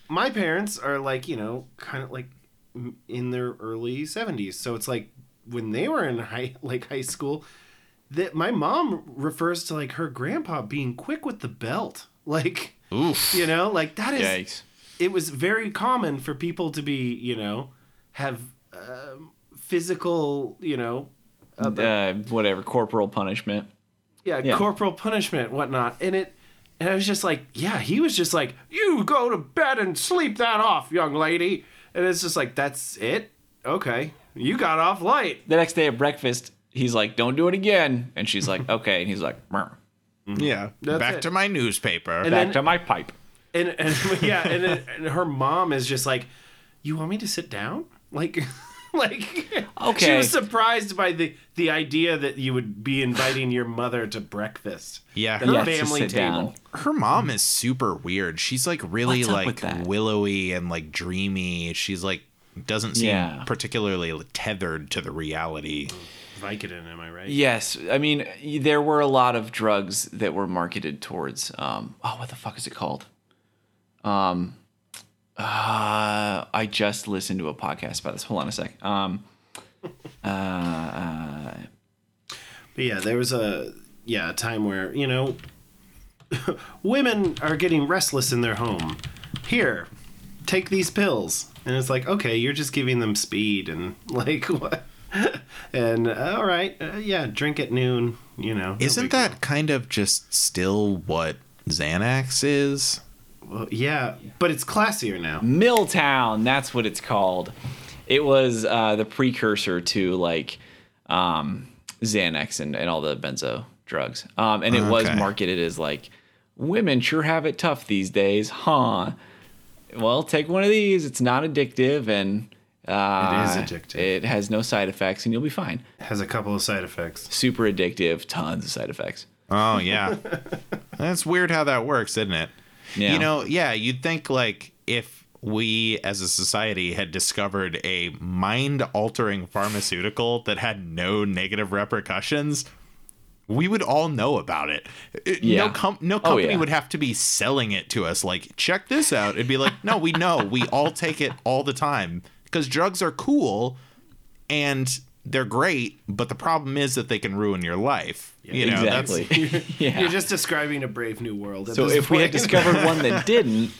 my parents are like you know kind of like in their early seventies, so it's like when they were in high [LAUGHS] like high school, that my mom refers to like her grandpa being quick with the belt, like Oof. you know, like that is Yikes. it was very common for people to be, you know, have um, physical, you know, uh, Uh, whatever, corporal punishment. yeah, yeah. corporal punishment, whatnot. And it, and I was just like, yeah, he was just like, you go to bed and sleep that off, young lady. And it's just like, that's it? Okay. You got off light. The next day at breakfast, he's like, "Don't do it again," and she's like, [LAUGHS] "Okay," and he's like, "Mer." yeah. That's Back it. to my newspaper. And "Back then- to my pipe." And, and [LAUGHS] yeah, and, then- and her mom is just like, you want me to sit down? Like, [LAUGHS] [LAUGHS] like, okay. she was surprised by the the idea that you would be inviting your mother to breakfast. Yeah, the her- Yeah, family sit table. down. her mom is super weird. She's like really like willowy and like dreamy. She's like doesn't seem Yeah. particularly tethered to the reality. Vicodin, am I right? Yes, I mean there were a lot of drugs that were marketed towards. Um, oh, what the fuck is it called? Um, uh, I just listened to a podcast about this. Hold on a sec. Um, [LAUGHS] uh, But yeah, there was a yeah a time where you know [LAUGHS] women are getting restless in their home. Here, take these pills. And it's like, okay, you're just giving them speed and [LAUGHS] like what? and uh, all right, uh, yeah, drink at noon. You know, Isn't big that kind of just still what Xanax is? Well, yeah, but it's classier now. Miltown, that's what it's called. It was uh, the precursor to like um, Xanax and, and all the benzo drugs. Um, and it was marketed as like, women sure have it tough these days, huh? Well, take one of these. It's not addictive and uh, It is addictive. It has no side effects and you'll be fine. has a couple of side effects. Super addictive, tons of side effects. Oh yeah. [LAUGHS] That's weird how that works, isn't it? Yeah. You know, yeah, you'd think like if we as a society had discovered a mind altering pharmaceutical that had no negative repercussions, we would all know about it. Uh, it- Yeah. No, com- no Oh, company yeah. would have to be selling it to us like, check this out. It'd be like, no, we know. We all take it all the time because drugs are cool and they're great, but the problem is that they can ruin your life. you know, that's- exactly. [LAUGHS] [LAUGHS] yeah. You're just describing a brave new world. At So this if we had discovered [LAUGHS] one that didn't,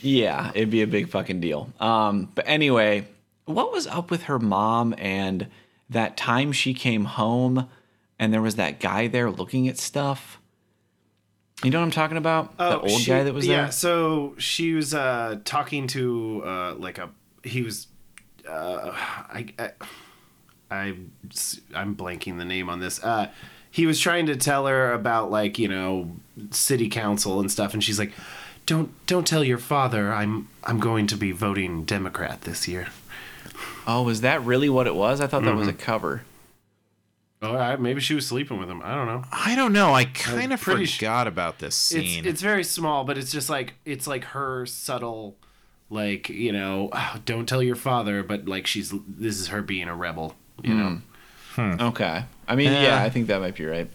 yeah, it'd be a big fucking deal. Um, but anyway, what was up with her mom and that time she came home and there was that guy there looking at stuff? You know what I'm talking about? the old Oh, she- guy that was yeah, there? so she was uh, talking to uh, like a he was uh, I, I I I'm blanking the name on this. Uh, he was trying to tell her about like you know city council and stuff, and she's like, "Don't don't tell your father I'm I'm going to be voting Democrat this year." Oh, was that really what it was? I thought that was a cover. All right, maybe she was sleeping with him. I don't know. I don't know. I kind of pretty sh- forgot about this It's scene. it's very small, but it's just like it's like her subtle, like you know, "Oh, don't tell your father, but like she's this is her being a rebel, you know. Okay. I mean, yeah, Yeah. I think that might be right.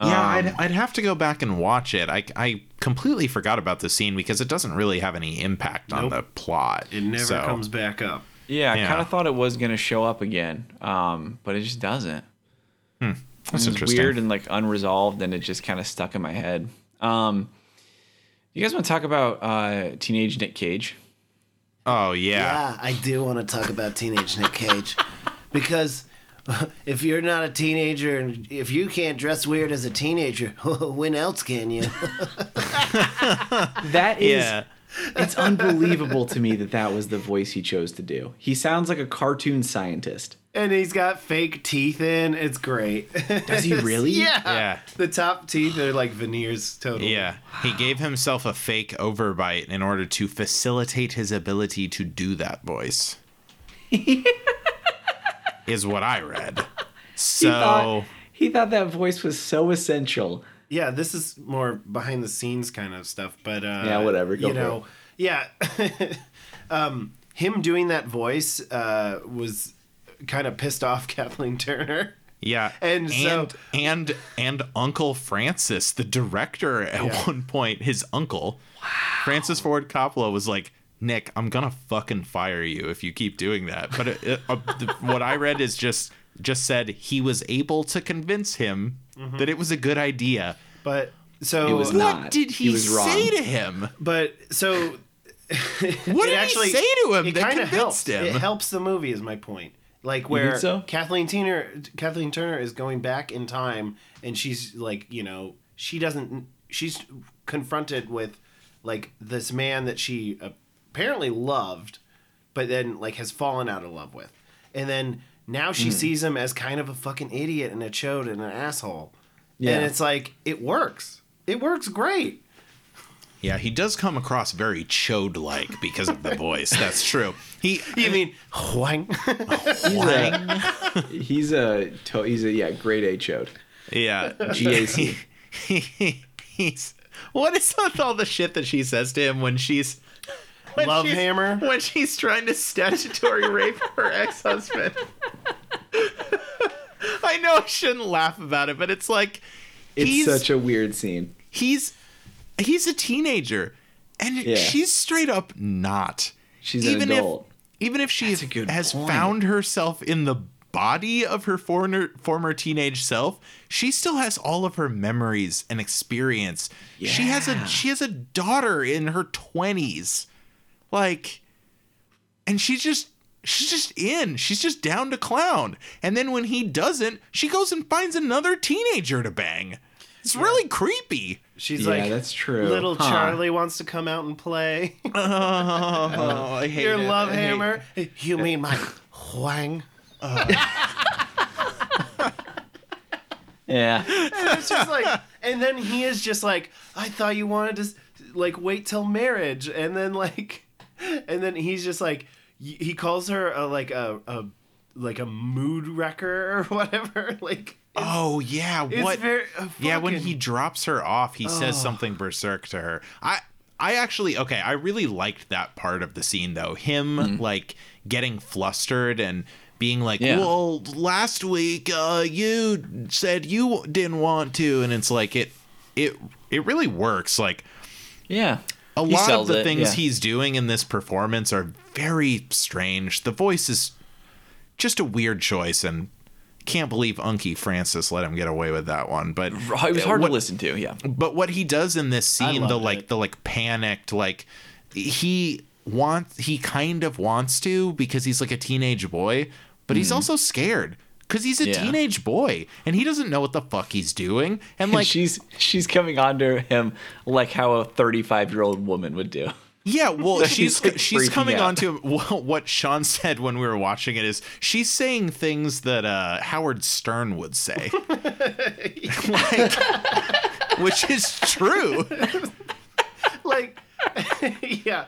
yeah, Um, I'd, I'd have to go back and watch it. I, I completely forgot about the scene because it doesn't really have any impact on the plot. It never So, comes back up. Yeah, I Yeah. kind of thought it was going to show up again, um, but it just doesn't. That's it was interesting. weird and like unresolved, and it just kind of stuck in my head. Um, you guys want to talk about uh, teenage Nick Cage? Oh yeah. Yeah, I do want to talk about teenage Nick Cage [LAUGHS] because [LAUGHS] if you're not a teenager and if you can't dress weird as a teenager, [LAUGHS] when else can you? That [LAUGHS] is, Yeah. it's unbelievable to me that that was the voice he chose to do. He sounds like a cartoon scientist. And he's got fake teeth in. It's great. Does he really? yeah. Yeah. The top teeth are like veneers, totally. Yeah, he gave himself a fake overbite in order to facilitate his ability to do that voice. Is what I read. [LAUGHS] He So thought, he thought that voice was so essential. Yeah, this is more behind the scenes kind of stuff, but uh Yeah, whatever, go you for know, yeah. [LAUGHS] um him doing that voice uh was kind of pissed off [LAUGHS] Kathleen Turner. yeah, And so- and and and Uncle Francis, the director, at Yeah. one point, his uncle, Francis Ford Coppola, was like. Nick, I'm gonna fucking fire you if you keep doing that. But it, it, uh, the, what I read is just just said he was able to convince him Mm-hmm. that it was a good idea. But so It was What not. did he, He was wrong. say to him? but so [LAUGHS] What it did actually he say to him it kinda helps. him? It helps the movie is my point. Like where so? Kathleen Turner Kathleen Turner is going back in time and she's like, you know, she doesn't she's confronted with like this man that she apparently loved but then like has fallen out of love with. And then now she hmm. sees him as kind of a fucking idiot and a chode and an asshole. Yeah. And it's like it works. It works great. Yeah, he does come across very chode like because of the [LAUGHS] voice. That's true. He You mean whang? [LAUGHS] [LAUGHS] He's a he's a yeah grade A chode. yeah. GAC. He- he, he's what is with all the shit that she says to him when she's when Love hammer? when she's trying to statutory rape her ex-husband. I know I shouldn't laugh about it, but it's like It's such a weird scene. he's he's a teenager and Yeah. she's straight up not She's an even adult. if even if she has point. found herself in the body of her former former teenage self, she still has all of her memories and experience. She has a she has a daughter in her 20s. Like and she's just she's just in. She's just down to clown. And then when he doesn't, she goes and finds another teenager to bang. It's really creepy. She's Yeah, like, that's true. Little Huh. Charlie wants to come out and play. [LAUGHS] Oh, I hate Your it. love I hate- hammer. You mean my wang? Yeah. And It's just like, and then he is just like, I thought you wanted to like wait till marriage, and then like, and then he's just like, he calls her a, like a, a like a mood wrecker [LAUGHS] or whatever. Like, Oh yeah, it's what? very uh, yeah, when he drops her off, he says something berserk to her. I I actually okay, I really liked that part of the scene though. Him like getting flustered and being like, Yeah. "Well, last week uh you said you didn't want to." And it's like it it it really works. Like Yeah. A He lot of the it, things yeah. he's doing in this performance are very strange. The voice is just a weird choice and can't believe Unky Francis let him get away with that one. But It was hard what, to listen to. Yeah. But what he does in this scene, the like it. the like panicked, like he wants he kind of wants to because he's like a teenage boy, but he's hmm. also scared. Cause he's a. Yeah. teenage boy and he doesn't know what the fuck he's doing. And Like like she's she's coming on to him like how a 35 year old woman would do. Yeah, well, [LAUGHS] she's He's, like, she's coming out. on to [LAUGHS] wh- what Sean said when we were watching it is she's saying things that uh, Howard Stern would say, [LAUGHS] like, which is true. like, yeah,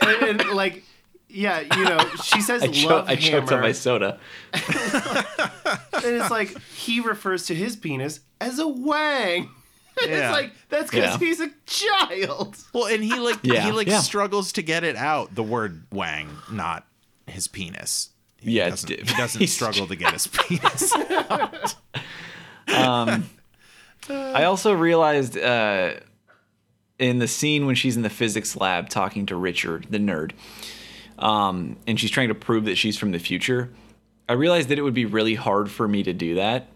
and, and, like, yeah, you know, she [LAUGHS] says I, love cho- I choked on my soda. [LAUGHS] [LAUGHS] and it's like he refers to his penis as a wang. Yeah. It's like that's because Yeah. he's a child. Well, and he like Yeah, he like yeah. struggles to get it out. The word "wang," not his penis. He Yeah, it's doesn't, di- he doesn't struggle to get his penis. Um I also realized uh, in the scene when she's in the physics lab talking to Richard, the nerd, um, and she's trying to prove that she's from the future. I realized that it would be really hard for me to do that.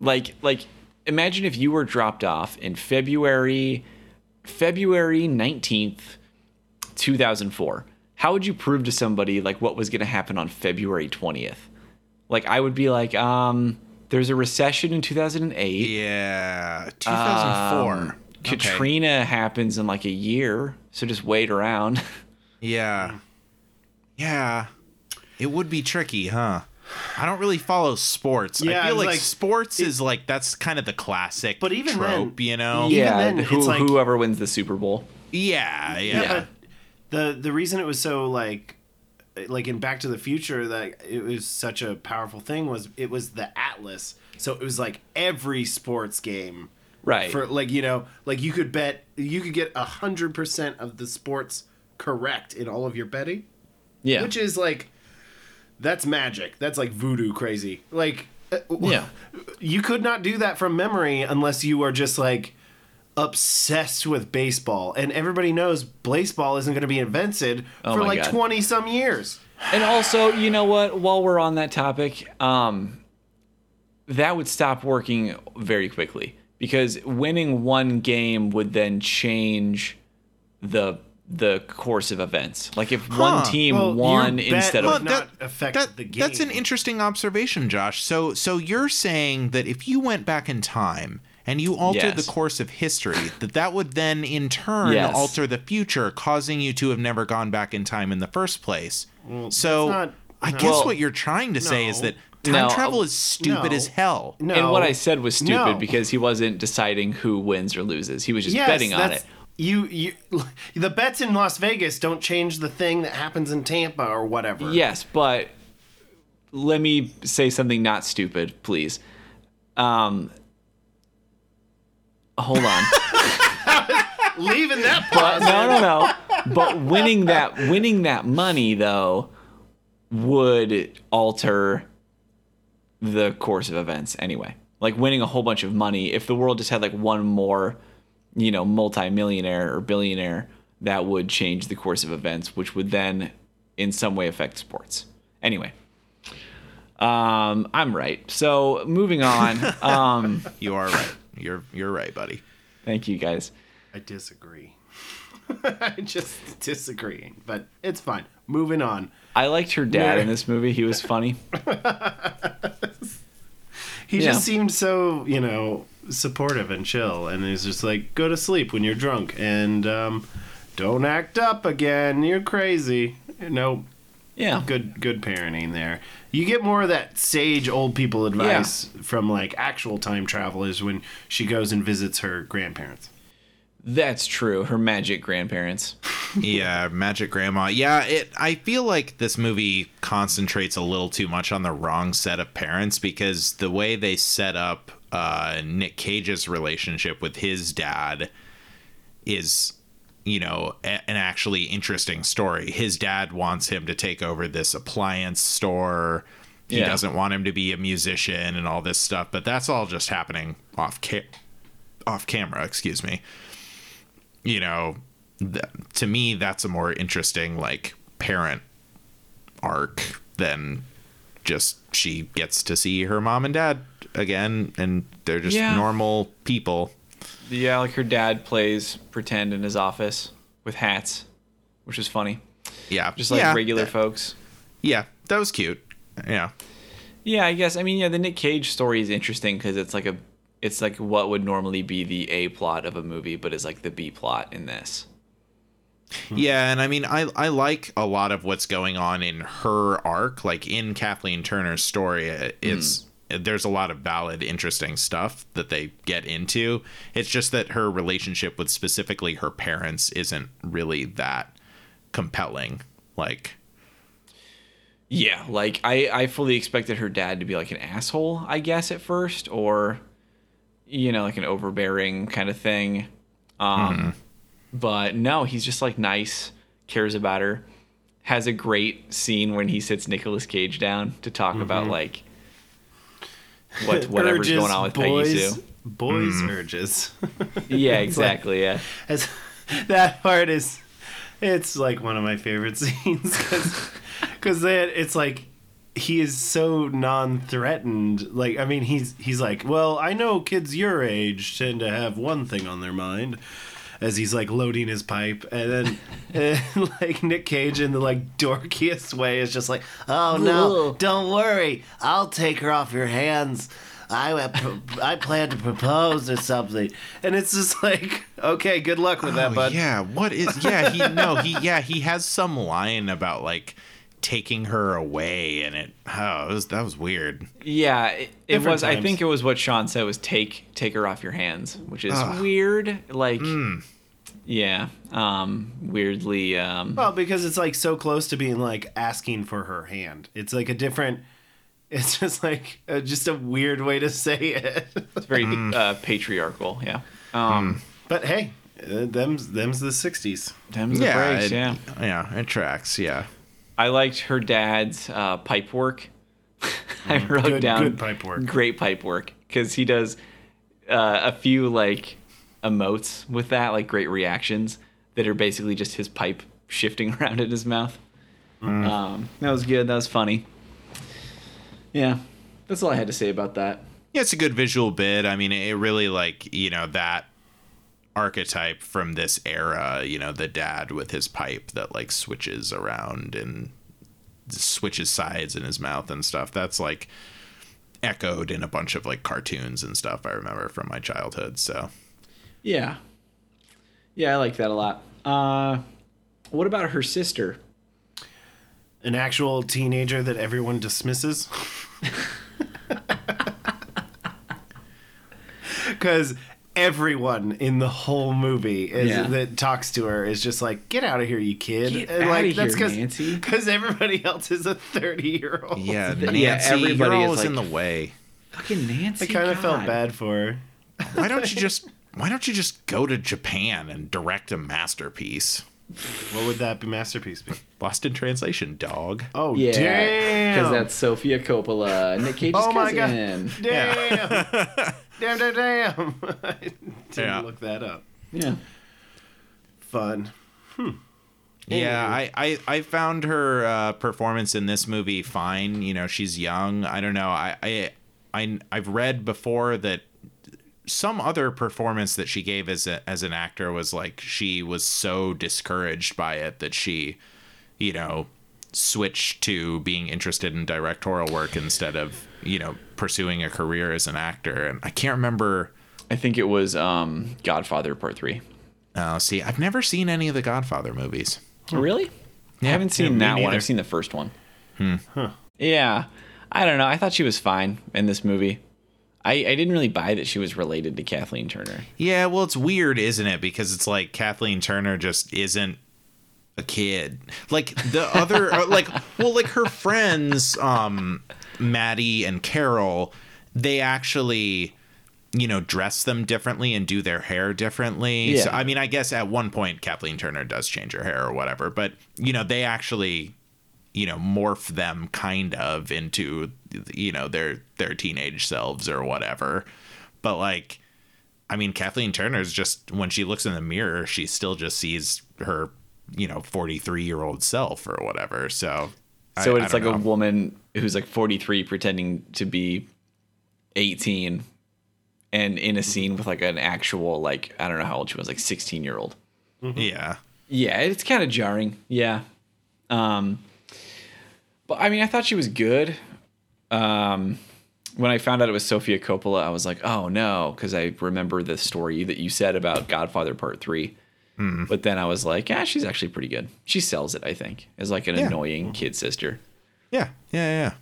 Like, like, imagine if you were dropped off in February, February nineteenth, two thousand four. How would you prove to somebody like what was going to happen on February twentieth? Like, I would be like, um, there's a recession in two thousand and eight. yeah, two thousand four. Um, Katrina happens in like a year, so just wait around. [LAUGHS] Yeah. Yeah. It would be tricky, huh? I don't really follow sports. Yeah, I feel like, like- sports is like that's kind of the classic But even trope, then- you know? Yeah. then, who, it's like- whoever wins the Super Bowl. Yeah, yeah. Yeah, but the the reason it was so like like in Back to the Future that it was such a powerful thing was it was the Atlas. So it was like every sports game. Right. For like you know like you could bet you could get a hundred percent of the sports correct in all of your betting, yeah. which is like that's magic. That's like voodoo crazy. Like uh, Yeah. [LAUGHS] you could not do that from memory unless you are just like obsessed with baseball and everybody knows baseball isn't going to be invented Oh for my like God. 20 some years and also, you know what? While we're on that topic, um, that would stop working very quickly because winning one game would then change the the course of events. Like if one team Well, won bet instead would of not affect the That's an interesting observation, Josh. So so you're saying that if you went back in time and you altered Yes. the course of history, that that would then in turn Yes. alter the future, causing you to have never gone back in time in the first place. so not- I no. guess Well, what you're trying to say is that time No, travel is stupid no. as hell. no and what I said was stupid No. because he wasn't deciding who wins or loses. He was just Yes, betting on it. You you [LAUGHS] the bets in Las Vegas don't change the thing that happens in Tampa or whatever Yes, but let me say something not stupid, please. Um, hold on. [LAUGHS] leaving that but no, no, no. But winning that winning that money though would alter the course of events anyway. Like winning a whole bunch of money, if the world just had like one more, you know, multimillionaire or billionaire, that would change the course of events, which would then in some way affect sports. Anyway. Um, I'm right. So moving on. [LAUGHS] Um, You are right. You're you're right, buddy. thank you guys. I disagree. [LAUGHS] I just disagreeing, but it's fine. Moving on. I liked her dad Yeah. in this movie. He was funny. [LAUGHS] He Yeah. just seemed so, you know, supportive and chill, and he's just like, "Go to sleep when you're drunk, and um, don't act up again. You're crazy." No, Yeah. good, good parenting there. You get more of that sage old people advice from like actual time travelers when she goes and visits her grandparents. That's true. Her magic grandparents. [LAUGHS] [LAUGHS] yeah, Magic Grandma. Yeah, it. I feel like this movie concentrates a little too much on the wrong set of parents because the way they set up uh, Nick Cage's relationship with his dad is, you know, a- an actually interesting story. His dad wants him to take over this appliance store. He Yeah. doesn't want him to be a musician and all this stuff, but that's all just happening off ca- off camera. Excuse me you know, th- to me, that's a more interesting like parent arc than just she gets to see her mom and dad again, and they're just Yeah. normal people. Yeah, like her dad plays pretend in his office with hats, which is funny. Yeah, Just like yeah, regular that- folks. Yeah, that was cute. Yeah, Yeah, I guess. I mean, yeah, the Nick Cage story is interesting because it's like a, it's like what would normally be the A plot of a movie, but is like the B plot in this. Hmm. yeah, and I mean, I I like a lot of what's going on in her arc, like in Kathleen Turner's story. It's hmm. There's a lot of valid, interesting stuff that they get into. It's just that her relationship with specifically her parents isn't really that compelling. Like, Yeah, like I, I fully expected her dad to be like an asshole, I guess, at first, or you know, like an overbearing kind of thing. Um, but no, he's just like nice, cares about her, has a great scene when he sits Nicolas Cage down to talk about like what [LAUGHS] whatever's Urges, going on with boys, Peggy Sue. Boys mm-hmm. urges. [LAUGHS] Yeah, It's like- exactly. yeah. As, that part is, it's like one of my favorite [LAUGHS] scenes because it's like he is so non-threatened. Like I mean, he's he's like, well, I know kids your age tend to have one thing on their mind. As he's like loading his pipe, and then [LAUGHS] and, like Nick Cage in the like dorkiest way is just like, Oh no! Don't worry. I'll take her off your hands. I uh, I plan to propose or something. and it's just like, okay, good luck with that, oh, bud. yeah, what is? Yeah, he no, he yeah, he has some line about like taking her away, and it oh, it was, that was weird. Yeah, it, it Different was. I think it was what Sean said was take take her off your hands, which is Ugh. weird. Like, yeah, um, weirdly. Um, Well, because it's like so close to being like asking for her hand. It's like a different. [LAUGHS] It's just like uh, just a weird way to say it. it's very uh, patriarchal. Yeah. Um, but hey, uh, them's them's the '60s. them's the yeah, breaks, it, yeah. yeah, it tracks. Yeah, I liked her dad's uh, pipe work. [LAUGHS] I wrote Good- down good pipe work. Great pipe work because he does uh, a few like emotes with that, like great reactions that are basically just his pipe shifting [LAUGHS] around in his mouth. Mm. Um, that was good. That was funny. Yeah, that's all I had to say about that. yeah, it's a good visual bit. I mean, it really like you know that archetype from this era. You know, the dad with his pipe that like switches around and switches sides in his mouth and stuff. That's like echoed in a bunch of like cartoons and stuff I remember from my childhood. So Yeah, yeah, I like that a lot. Uh, what about her sister? An actual teenager that everyone dismisses. [LAUGHS] [LAUGHS] Because everyone in the whole movie is, Yeah. that talks to her is just like, "Get out of here, you kid!" Get and outta like here, that's Nancy. because everybody else is a thirty-year-old. yeah, [LAUGHS] Yeah, Nancy, everybody you're is like- in the way. Fucking Nancy. I kind of felt bad for her. Why don't you [LAUGHS] just Why don't you just go to Japan and direct a masterpiece? What would that be masterpiece be? Lost in translation, dog. Oh Yeah, damn! because that's Sofia Coppola, Nick Cage's Oh my god! cousin. Damn! [LAUGHS] damn! Damn! Damn! [LAUGHS] I didn't Yeah. look that up. Yeah. Fun. Hmm. Yeah, I, I, I found her uh, performance in this movie fine. You know, she's young. I don't know. I, I, I, I've read before that some other performance that she gave as a, as an actor was like she was so discouraged by it that she, you know, switched to being interested in directorial work instead of you know pursuing a career as an actor. And I can't remember. I think it was um, Godfather Part Three. Uh, see, I've never seen any of the Godfather movies. Really? I haven't seen me that one. I've seen the first one. Hmm. Yeah. I don't know. I thought she was fine in this movie. I, I didn't really buy that she was related to Kathleen Turner. Yeah, well, it's weird, isn't it? Because it's like Kathleen Turner just isn't a kid. Like the other, uh, like, well, like her friends, um, Maddie and Carol, they actually, you know, dress them differently and do their hair differently. So, I mean, I guess at one point Kathleen Turner does change her hair or whatever, but, you know, they actually you know morph them kind of into you know their their teenage selves or whatever but like i mean kathleen turner's just when she looks in the mirror she still just sees her you know 43 year old self or whatever so So I- I it's like don't a woman who's like 43 pretending to be 18 and in a scene with like an actual like I don't know how old she was like 16 year old. yeah Yeah, it's kind of jarring. Yeah. Um but I mean, I thought she was good. Um when I found out it was Sofia Coppola, I was like, "Oh no," because I remember the story that you said about Godfather Part 3. But then I was like, "Yeah, she's actually pretty good. She sells it, I think, as like an Yeah. annoying kid sister." yeah yeah yeah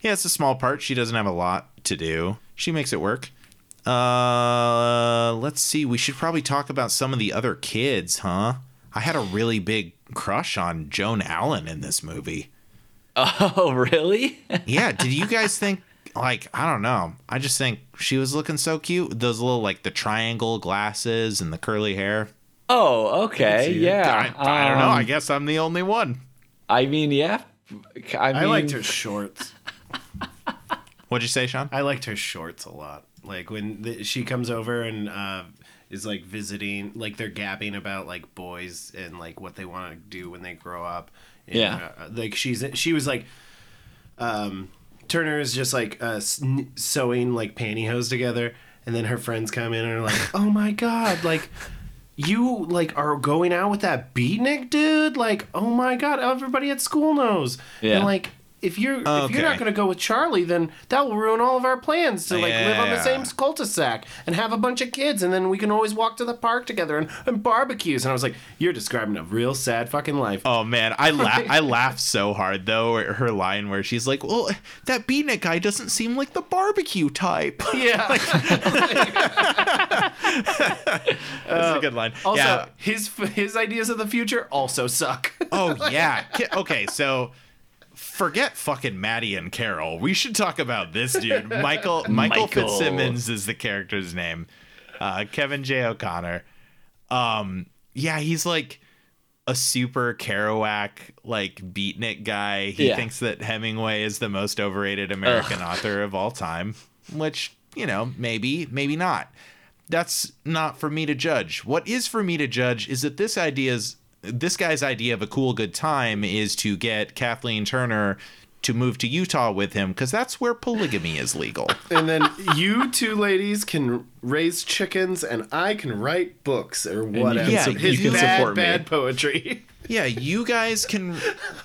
yeah it's a small part she doesn't have a lot to do she makes it work uh let's see we should probably talk about some of the other kids huh i had a really big crush on joan allen in this movie [LAUGHS] Oh, really? [LAUGHS] yeah did you guys think like i don't know i just think she was looking so cute those little like the triangle glasses and the curly hair oh, okay. Yeah. I, I don't know i Um, guess i'm the only one I mean, yeah. I, mean, I liked her shorts. [LAUGHS] what'd you say sean I liked her shorts a lot. Like when the, she comes over and uh, is like visiting, like they're gabbing about like boys and like what they want to do when they grow up. And, Yeah. uh, like she's she was like, um, Turner is just like uh, s- sewing like pantyhose together, and then her friends come in and are like, "Oh my god!" Like. You like are going out with that beatnik dude? Like, oh my god, everybody at school knows. Yeah. And like if you're if you're not gonna go with Charlie, then that will ruin all of our plans to like live on the same cul-de-sac and have a bunch of kids, and then we can always walk to the park together and, and barbecues. And I was like, you're describing a real sad fucking life. Oh man, I laugh. I laughed so hard though. at Her line where she's like, "Well, that beatnik guy doesn't seem like the barbecue type." [LAUGHS] Yeah. [LAUGHS] That's a good line. also, yeah. his his ideas of the future also suck. Oh [LAUGHS] yeah. Okay, so forget fucking Maddie and Carol. We should talk about this dude. [LAUGHS] Michael Michael, Michael. Fitzsimmons is the character's name. Uh, Kevin J. O'Connor. Um, yeah, he's like a super Kerouac like beatnik guy. He Yeah. thinks that Hemingway is the most overrated American author of all time, which, you know, maybe, maybe not. That's not for me to judge. What is for me to judge is that this idea's this guy's idea of a cool good time is to get Kathleen Turner to move to Utah with him because that's where polygamy is legal. [LAUGHS] and then you two ladies can raise chickens, and I can write books or whatever. can su- his you can bad, support me. bad poetry. yeah, you guys can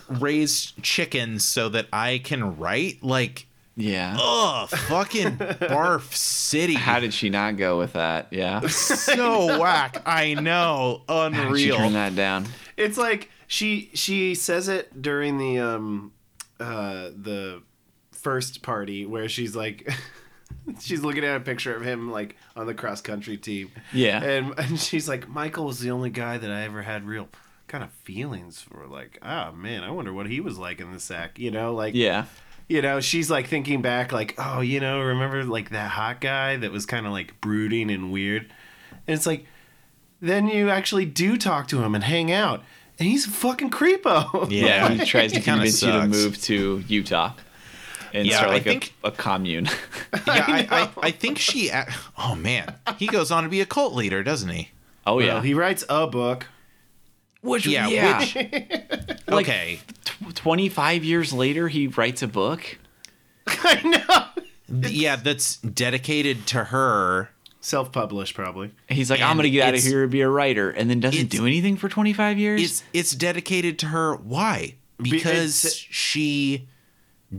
raise chickens so that I can write like Yeah. Oh, fucking barf city. How did she not go with that? Yeah. [LAUGHS] so whack. I know. How did she Unreal. turn that down? It's like she she says it during the um uh the first party where she's like [LAUGHS] she's looking at a picture of him like on the cross country team. Yeah. And and she's like Michael was the only guy that I ever had real kind of feelings for like oh man I wonder what he was like in the sack you know like Yeah. You know she's like thinking back like oh you know remember like that hot guy that was kind of like brooding and weird and it's like then you actually do talk to him and hang out and he's a fucking creepo [LAUGHS] Yeah. He tries to convince you to move to Utah and Yeah, start I like think- a, a commune. [LAUGHS] Yeah, I, I, I think she. a- Oh man, he goes on to be a cult leader, doesn't he? oh Well, yeah. he writes a book Which Yeah, yeah, which- [LAUGHS] Like- okay. tw- 25 years later he writes a book. [LAUGHS] I know. yeah, that's dedicated to her. Self-published, probably. He's like, I'm gonna get out of here and be a writer, and then doesn't do anything for 25 years. It's it's dedicated to her. Why? Because it's- she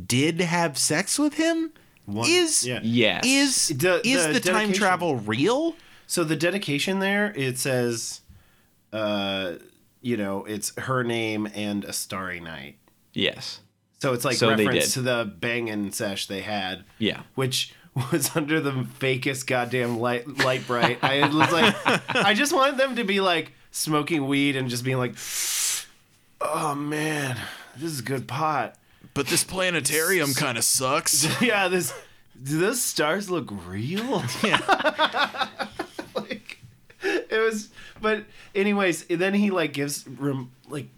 did have sex with him. One- is yeah. yes. is The- is the the, time travel real? So the dedication there, it says, uh, you know, it's her name and a starry night. yes. So it's like So reference to the banging sesh they had. Yeah. Which [LAUGHS] was under the fakest goddamn light light bright. I was like [LAUGHS] I just wanted them to be like smoking weed and just being like Oh man, this is good pot. But this planetarium kind of sucks. [LAUGHS] Yeah, this do those stars look real? like [LAUGHS] it was but anyways, then he like gives rem, like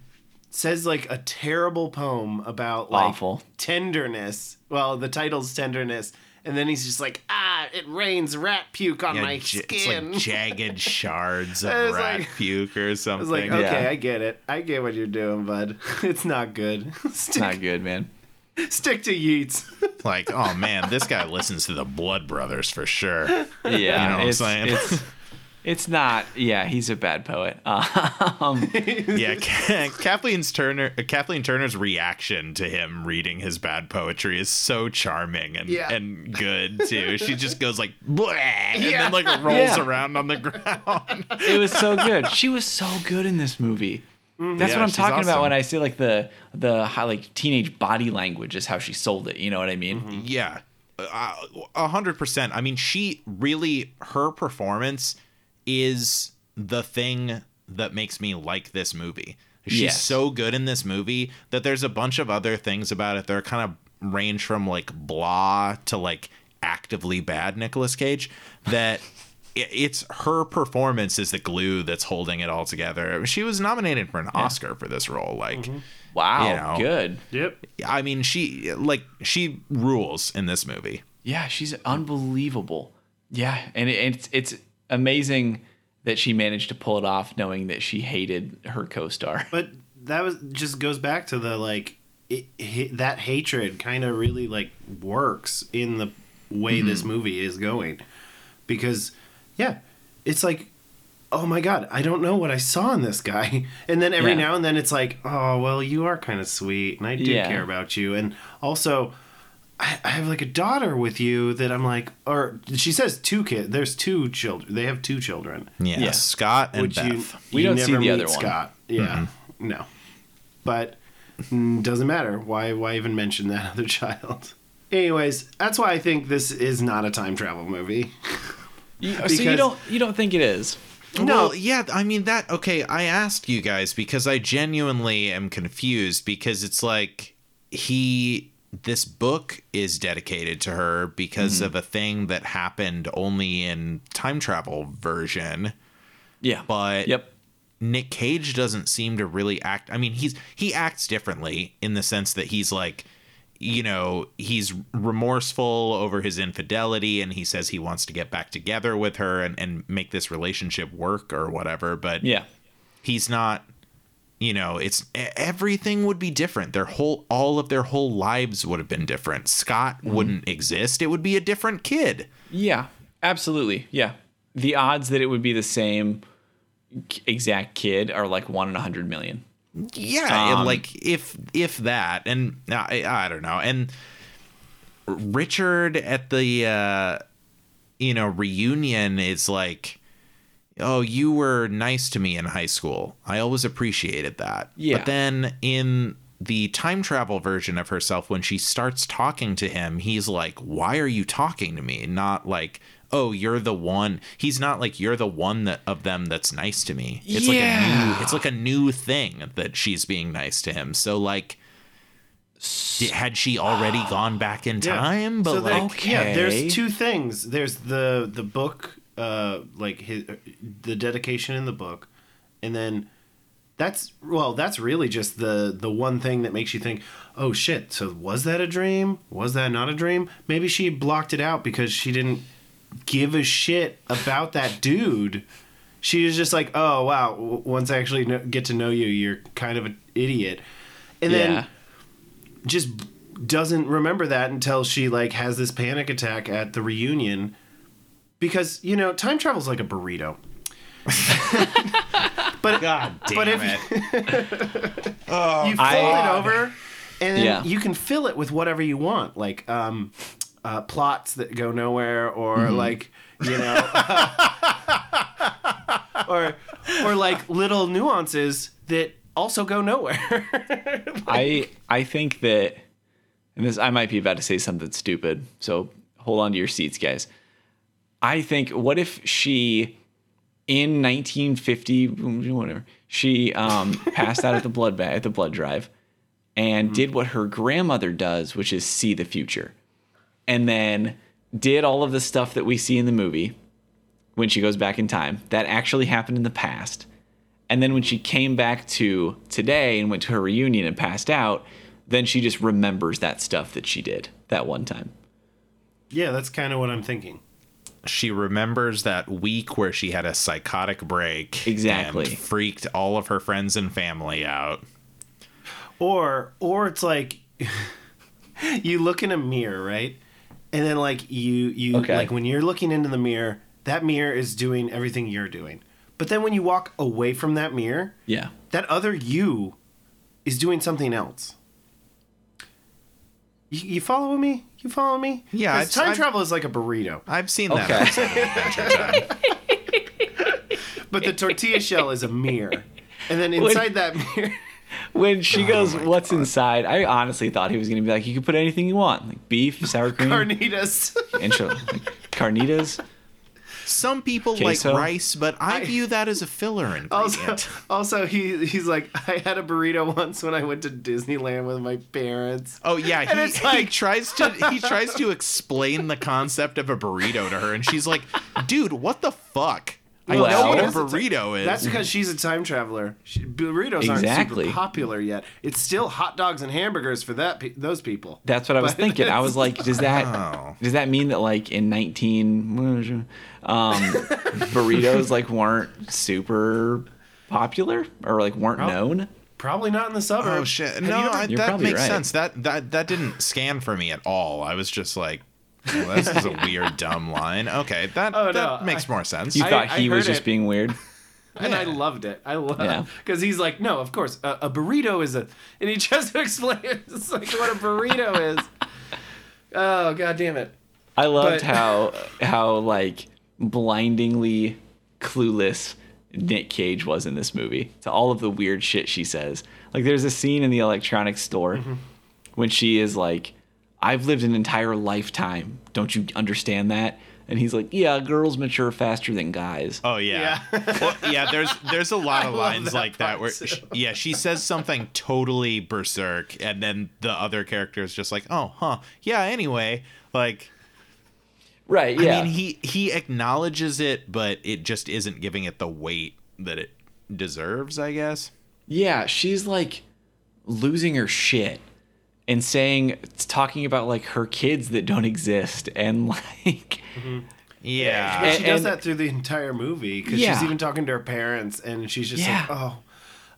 says like a terrible poem about like Awful. tenderness. Well, the title's tenderness. And then he's just like, ah, it rains rat puke on Yeah, my j- skin. It's like jagged [LAUGHS] shards of I was rat like- puke or I something. was like, okay, Yeah. I get it. I get what you're doing, bud. [LAUGHS] It's not good. stick, Not good, man. stick to Yeats. like, oh man, this guy listens to the Blood Brothers for sure. Yeah, You know what I'm it's, saying? it's it's not. Yeah, he's a bad poet. [LAUGHS] Um, yeah, [LAUGHS] Ka- Kathleen Turner, uh, Kathleen Turner's reaction to him reading his bad poetry is so charming and Yeah. and good too. She just goes like, Bleh, and Yeah. then like rolls Yeah. around on the ground. it was so good. She was so good in this movie. That's Yeah, what I'm talking awesome. about when I say like the the how like teenage body language is how she sold it. You know what I mean? Yeah, Uh, a hundred percent. I mean, she really her performance is the thing that makes me like this movie. She's Yes. so good in this movie that there's a bunch of other things about it that are kind of range from like blah to like actively bad Nicolas Cage that. [LAUGHS] It's her performance is the glue that's holding it all together. She was nominated for an Oscar for this role. Like, mm-hmm. Wow, You know. good. Yep. I mean, she like she rules in this movie. Yeah, she's unbelievable. Yeah, and it, it's it's amazing that she managed to pull it off, knowing that she hated her co-star. [LAUGHS] But that was just goes back to the like it, it, that hatred kind of really like works in the way mm-hmm. this movie is going because yeah it's like oh my god i don't know what i saw in this guy [LAUGHS] and then every Yeah. now and then it's like oh well you are kind of sweet and i do Yeah. care about you and also I, I have like a daughter with you that i'm like or she says two kids there's two children they have two children Yeah, Yeah. Scott and which Beth. you We you don't see never the meet other one. Scott. Yeah, no, but mm, doesn't matter. Why why even mention that other [LAUGHS] child? Anyways, that's why I think this is not a time travel movie. You- so you Because- don't you don't think it is? Well, yeah, I mean that. Okay, I asked you guys because I genuinely am confused because it's like he, this book is dedicated to her because mm-hmm. of a thing that happened only in time travel version, Yeah. but Yep. Nick Cage doesn't seem to really act. I mean, he's he acts differently in the sense that he's like, you know, he's remorseful over his infidelity, and he says he wants to get back together with her and and make this relationship work or whatever. But Yeah. he's not. You know, it's everything would be different. Their whole, all of their whole lives would have been different. Scott wouldn't exist. It would be a different kid. Yeah. Absolutely. Yeah. The odds that it would be the same exact kid are like one in a hundred million. Yeah, Um, like if if that, and I I don't know, and Richard at the uh, you know reunion is like, oh, you were nice to me in high school. I always appreciated that. Yeah. But then in the time travel version of herself, when she starts talking to him, he's like, why are you talking to me? Not like. Oh, you're the one. He's not like you're the one that of them that's nice to me. It's like a Yeah. new it's like a new thing that she's being nice to him. So like had she already oh. gone back in time? But so like like, yeah, there's two things. There's the the book, uh, like his, the dedication in the book, and then that's well, that's really just the the one thing that makes you think, oh shit. So was that a dream? Was that not a dream? Maybe she blocked it out because she didn't give a shit about that dude. she was just like, oh wow, once I actually get to know you, you're kind of an idiot, and yeah. then just doesn't remember that until she like has this panic attack at the reunion because you know time travel's like a burrito [LAUGHS] but God damn but if it. [LAUGHS] you fold I- it over and then Yeah. you can fill it with whatever you want like um uh, plots that go nowhere or Mm-hmm. like you know [LAUGHS] or or like little nuances that also go nowhere I I think that, and this I might be about to say something stupid, so hold on to your seats, guys. I think what if she, in 1950, whatever, she um, [LAUGHS] passed out at the blood at the blood drive, and did what her grandmother does, which is see the future, and then did all of the stuff that we see in the movie when she goes back in time that actually happened in the past. And then when she came back to today and went to her reunion and passed out, then she just remembers that stuff that she did that one time. yeah that's kind of what i'm thinking She remembers that week where she had a psychotic break. Exactly. And freaked all of her friends and family out. or or it's like [LAUGHS] you look in a mirror right and then like you you Okay. like when you're looking into the mirror that mirror is doing everything you're doing but then when you walk away from that mirror Yeah. that other you is doing something else you, you follow me you follow me Yeah, 'Cause I've- time I've- travel is like a burrito I've seen that Okay. episode of Adventure [LAUGHS] Time. but the tortilla shell is a mirror and then inside that mirror [LAUGHS] When she oh goes, "What's inside?" I honestly thought he was gonna be like, "You can put anything you want, like beef, sour cream, carnitas and like carnitas." Some people Queso? like rice, but I, view that as a filler Also, ingredient. [LAUGHS] also he he's like, I had a burrito once when I went to Disneyland with my parents. Oh yeah, And he, it's like- he tries to [LAUGHS] he tries to explain the concept of a burrito to her, and she's like, "Dude, what the fuck? I Well, know what a burrito is." That's because she's a time traveler. She, burritos Exactly. aren't super popular yet. It's still hot dogs and hamburgers for that pe- those people. That's what I was But thinking. I was like, [LAUGHS] does that Oh. does that mean that like in 19 um [LAUGHS] burritos like weren't super popular or like weren't known? Probably not in the suburbs. Oh shit! Have No, ever- I, that makes right. sense. That that that didn't scan for me at all. I was just like, well, "This is a weird, dumb line." Okay, that Oh, that no, makes I- more sense. You thought I he was heard just it. being weird? [LAUGHS] and I loved it. I love Yeah. [LAUGHS] because he's like, no, of course, a, a burrito is a, and he just explains like what a burrito is. Oh god damn it! I loved But- how how like blindingly clueless Nick Cage was in this movie to all of the weird shit she says. Like there's a scene in the electronics store Mm-hmm. when she is like, "I've lived an entire lifetime. Don't you understand that?" And he's like, "Yeah, girls mature faster than guys." Oh yeah, [LAUGHS] well, yeah. There's there's a lot of love lines that like that where, she, yeah, she says something totally berserk, and then the other character is just like, oh, huh, yeah. Anyway, like, Right? Yeah. I mean, he he acknowledges it, but it just isn't giving it the weight that it deserves. I guess. Yeah, she's like losing her shit and saying, talking about like her kids that don't exist and [LAUGHS] like, mm-hmm. Yeah. And she does and- that through the entire movie because Yeah. she's even talking to her parents, and she's just Yeah. like, "Oh,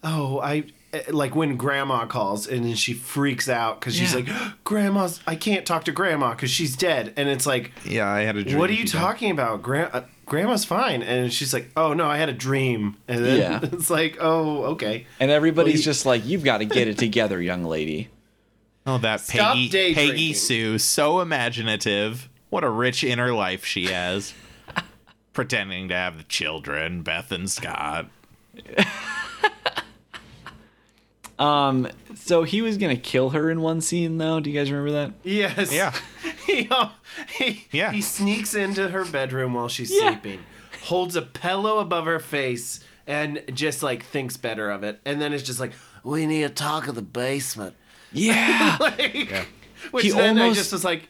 oh, I." eh, Like when grandma calls and then she freaks out because she's Yeah. like, [GASPS] "Grandma's, I can't talk to grandma because she's dead." And it's like, yeah, I had a dream. "What are you she died. talking about? Gra- uh, grandma's fine." And she's like, "Oh no, I had a dream." And then Yeah. [LAUGHS] it's like, "Oh, okay." and everybody's Well, you- just like, you've got to get it together, young lady. Oh, that Stop Peggy Peggy. Sue, so imaginative. What a rich inner life she has. [LAUGHS] Pretending to have the children, Beth and Scott. [LAUGHS] Um, so he was gonna kill her in one scene though. Do you guys remember that? Yes. Yeah. [LAUGHS] he, uh, he, Yeah. he sneaks into her bedroom while she's Yeah. sleeping, holds a pillow above her face, and just like thinks better of it. And then it's just like, We need to talk in the basement. Yeah. [LAUGHS] like, which He then I almost- just was like,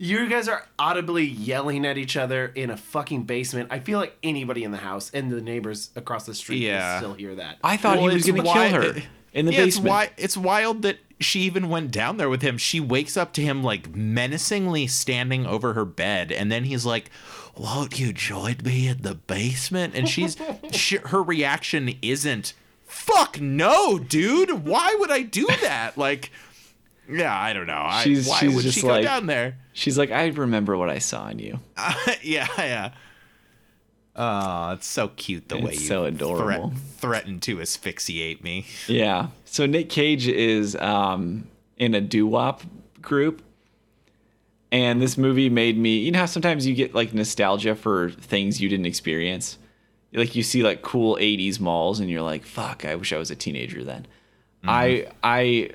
you guys are audibly yelling at each other in a fucking basement. I feel like anybody in the house and the neighbors across the street Yeah. will still hear that. I thought Well, he was gonna why- kill her. In the Yeah, it's basement. why it's wild that she even went down there with him. She wakes up to him like menacingly standing over her bed, and then he's like, "Won't you join me in the basement?" And she's [LAUGHS] she, her reaction isn't, "Fuck no, dude! Why would I do that?" Like, yeah, I don't know. I, She's- why she's would just she go like- down there? She's like, I remember what I saw in you. [LAUGHS] yeah, yeah. Oh, it's so cute the way you so adorable. threat- threaten to asphyxiate me. Yeah. So Nick Cage is um, in a doo wop group. And this movie made me, you know how sometimes you get like nostalgia for things you didn't experience? Like you see like cool 80s malls and you're like, fuck, I wish I was a teenager then. I I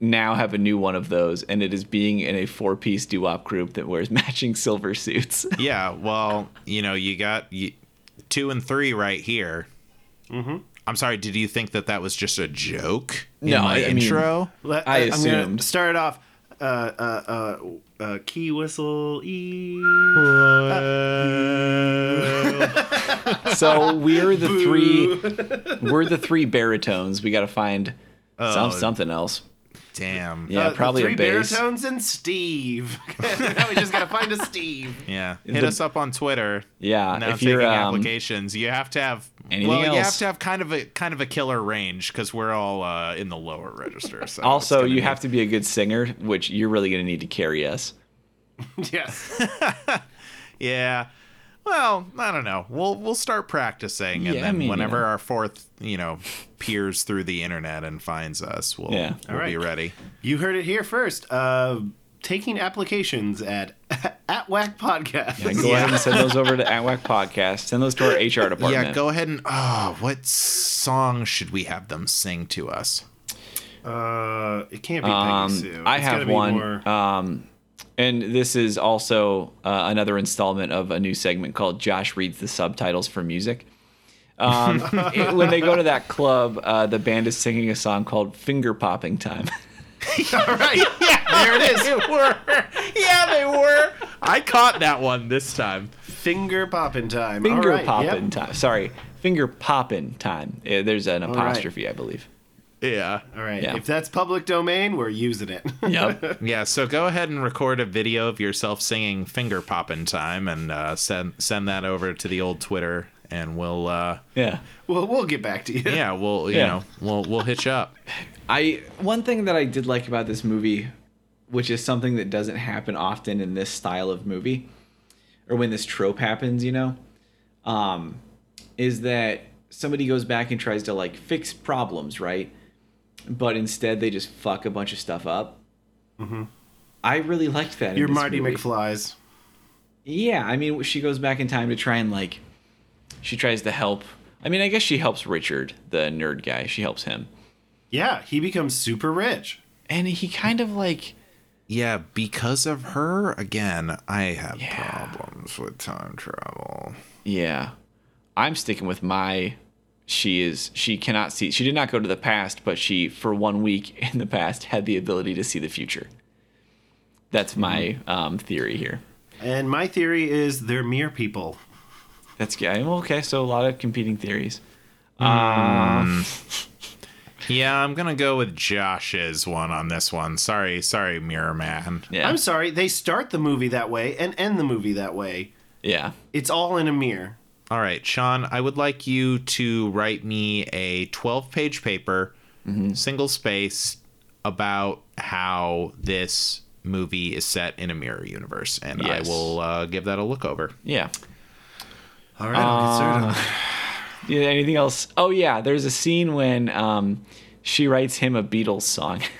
now have a new one of those and it is being in a four piece doo wop group that wears [LAUGHS] matching silver suits. Yeah, well, you know, you got you, two and three right here. Mm-hmm. I'm sorry. Did you think that that was just a joke in No, my I- I mean- intro? Let, I I'm gonna assumed. start it off. Uh, uh, uh, uh, key whistle e. so we're the three [LAUGHS] we're the three baritones. We got to find some, Oh. something else. Damn. Yeah, Uh, the probably three a bass. baritones and Steve. [LAUGHS] now we just gotta find a Steve. [LAUGHS] Yeah. Hit The- us up on Twitter. Yeah, Now if taking you're um, applications, you have to have anything well, you have to have kind of a kind of a killer range because we're all uh, in the lower register. So also you be- have to be a good singer, which you're really going to need to carry us. [LAUGHS] yes. Yeah. Well, I don't know. We'll we'll start practicing, and Yeah, I then mean, whenever yeah. our fourth, you know, peers through the internet and finds us, we'll Yeah. we'll All be ready. You heard it here first. Uh, taking applications at [LAUGHS] at Whack Podcast. And go ahead and send those over to [LAUGHS] at Atwac Podcast. Send those to our HR department. Yeah, go ahead and oh, what song should we have them sing to us? Uh, it can't be Peggy Um, Sue. I It's have gotta be one. more- Um, and this is also uh, another installment of a new segment called Josh reads the subtitles for music. Um, [LAUGHS] it- when they go to that club, uh, the band is singing a song called "Finger Popping Time." [LAUGHS] All right. Yeah, there it is. [LAUGHS] They were. Yeah, they were. I caught that one this time. Finger popping time. Finger All right, popping yep. time. Sorry, finger popping time. There's an right. apostrophe, I believe. Yeah. All right. Yeah. If that's public domain, we're using it. [LAUGHS] Yep. Yeah, so go ahead and record a video of yourself singing "Finger Poppin' Time" and uh, send send that over to the old Twitter, and we'll uh, yeah. well, we'll get back to you. yeah, we'll you Yeah. know we'll we'll hit you up. I one thing that I did like about this movie, which is something that doesn't happen often in this style of movie, or when this trope happens, you know, um, is that somebody goes back and tries to like fix problems, right? But instead they just fuck a bunch of stuff up. Mm-hmm. I really liked that. in You're Marty movie. McFly's. Yeah, I mean, she goes back in time to try and like, she tries to help. I mean, I guess she helps Richard, the nerd guy. She helps him, Yeah, he becomes super rich. and he kind of like. Yeah, because of her, again, I have Yeah. problems with time travel. Yeah. I'm sticking with my she is she cannot see she did not go to the past, but she for one week [LAUGHS] in the past had the ability to see the future. That's my um, theory here. And my theory is they're mere people. That's good. Well, okay, so a lot of competing theories. um, [LAUGHS] Yeah, I'm gonna go with Josh's one on this one. Sorry, sorry, Mirror Man. Yeah. I'm sorry, they start the movie that way and end the movie that way. yeah. It's all in a mirror. All right, Sean, I would like you to write me a 12 page paper, single space, about how this movie is set in a mirror universe. And Yes. I will uh, give that a look over. Yeah. All right, I'll get started. [LAUGHS] Yeah, anything else? Oh yeah, there's a scene when um she writes him a Beatles song. [LAUGHS]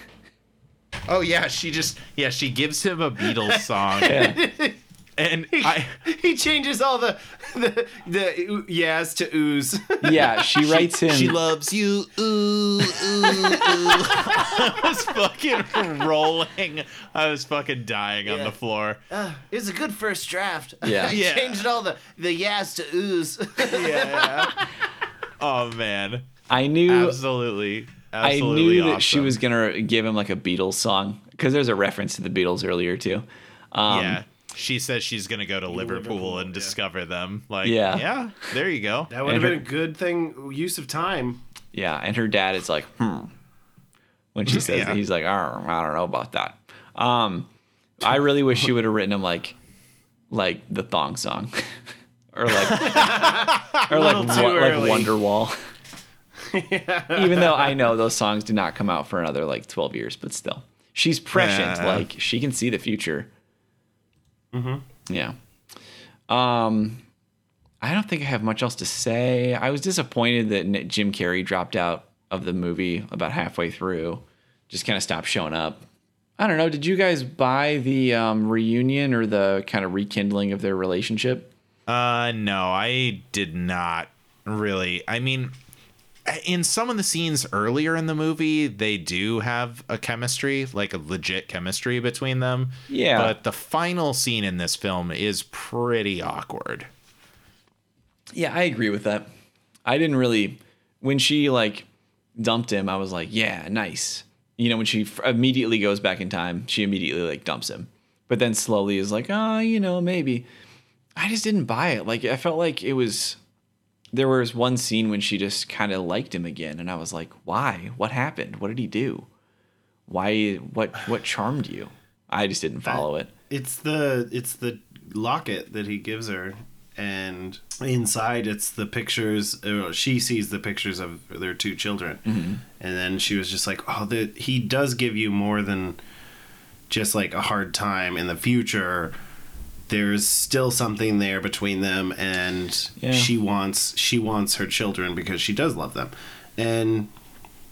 Oh, yeah, she just, yeah, she gives him a Beatles song. yeah. [LAUGHS] and I, He changes all the the the oo- yes to ooze. Yeah, she [LAUGHS] writes him she loves you. Ooh, ooh, ooh. [LAUGHS] I was fucking rolling. I was fucking dying on the floor. Uh, it was a good first draft. [LAUGHS] Yeah. he Yeah. changed all the the yes to ooze. Yeah. oh, man. I knew Absolutely. I Absolutely knew that she was gonna give him like a Beatles song because there's a reference to the Beatles earlier too. Um, yeah. She says she's gonna go to Liverpool, Liverpool, and yeah. discover them. Like, Yeah. yeah, there you go. That would have And been a good thing use of time. yeah, and her dad is like, hmm, when she [LAUGHS] says Yeah. that. He's like, I don't know about that. Um, I really wish she would have written him like, like the thong song, [LAUGHS] or like, [LAUGHS] or like, little too like early. Wonderwall. Even though I know those songs did not come out for another like twelve years, but still, she's prescient. Yeah. Like she can see the future. Mm-hmm. Yeah. Um, I don't think I have much else to say. I was disappointed that Jim Carrey dropped out of the movie about halfway through. Just kind of stopped showing up. I don't know. Did you guys buy the um, reunion or the kind of rekindling of their relationship? Uh, no, I did not really. I mean, in some of the scenes earlier in the movie, they do have a chemistry, like a legit chemistry between them. Yeah. But the final scene in this film is pretty awkward. Yeah, I agree with that. I didn't really when she like dumped him. I was like, yeah, nice. You know, when she f- immediately goes back in time, she immediately like dumps him, but then slowly is like, oh, you know, maybe. I just didn't buy it. Like I felt like it was. There was one scene when she just kind of liked him again, and I was like, why? What happened? What did he do? Why? What? What charmed you? I just didn't follow it. It's the it's the locket that he gives her, and inside it's the pictures. Uh, she sees the pictures of their two children, mm-hmm. and then she was just like, "Oh, the, he does give you more than just like a hard time in the future." There's still something there between them, and Yeah. she wants she wants her children because she does love them, and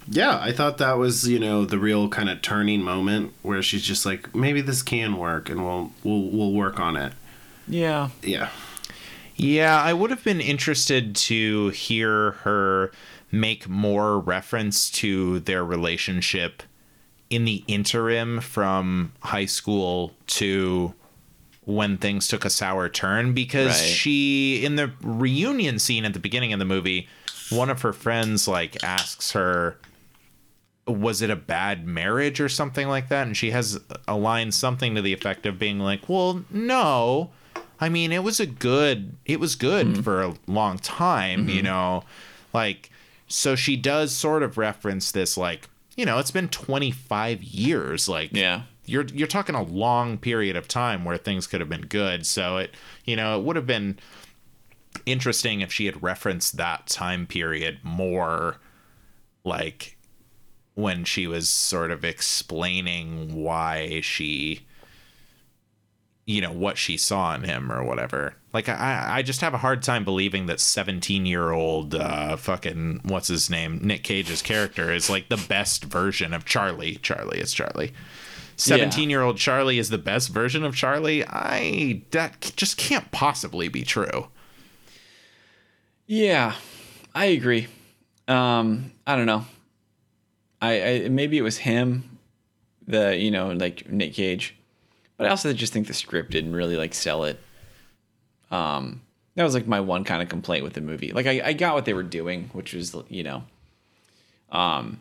yeah, I thought that was you know the real kind of turning moment where she's just like maybe this can work and we'll we'll we'll work on it. Yeah. Yeah. Yeah, I would have been interested to hear her make more reference to their relationship in the interim from high school to when things took a sour turn because Right. she in the reunion scene at the beginning of the movie one of her friends like asks her was it a bad marriage or something like that? And she has a line something to the effect of being like well no. I mean it was a good it was good hmm. for a long time you mm-hmm. know? Like so she does sort of reference this like you know it's been 25 years like Yeah. You're you're talking a long period of time where things could have been good. So it you know it would have been interesting if she had referenced that time period more like when she was sort of explaining why she you know what she saw in him or whatever. Like i i just have a hard time believing that 17 year old uh fucking what's his name nick cage's character is like the best version of charlie. Charlie it's charlie 17 year old charlie is the best version of charlie i that just can't possibly be true Yeah, I agree. Um, I don't know. I, I maybe it was him, the you know like Nick Cage, but I also just think the script didn't really like sell it. Um, that was like my one kind of complaint with the movie. Like I, I got what they were doing, which was you know, um,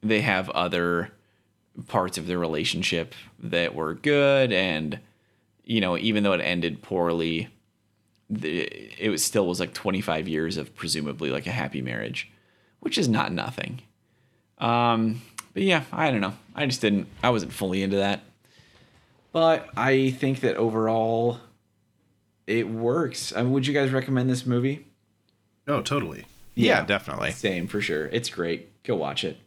they have other parts of their relationship that were good, and you know even though it ended poorly, the, it was still was like 25 years of presumably like a happy marriage, which is not nothing. Um, but yeah, I don't know. I just didn't. I wasn't fully into that. But I think that overall, it works. I mean, would you guys recommend this movie? Oh, totally. yeah, definitely Same for sure. It's great. Go watch it.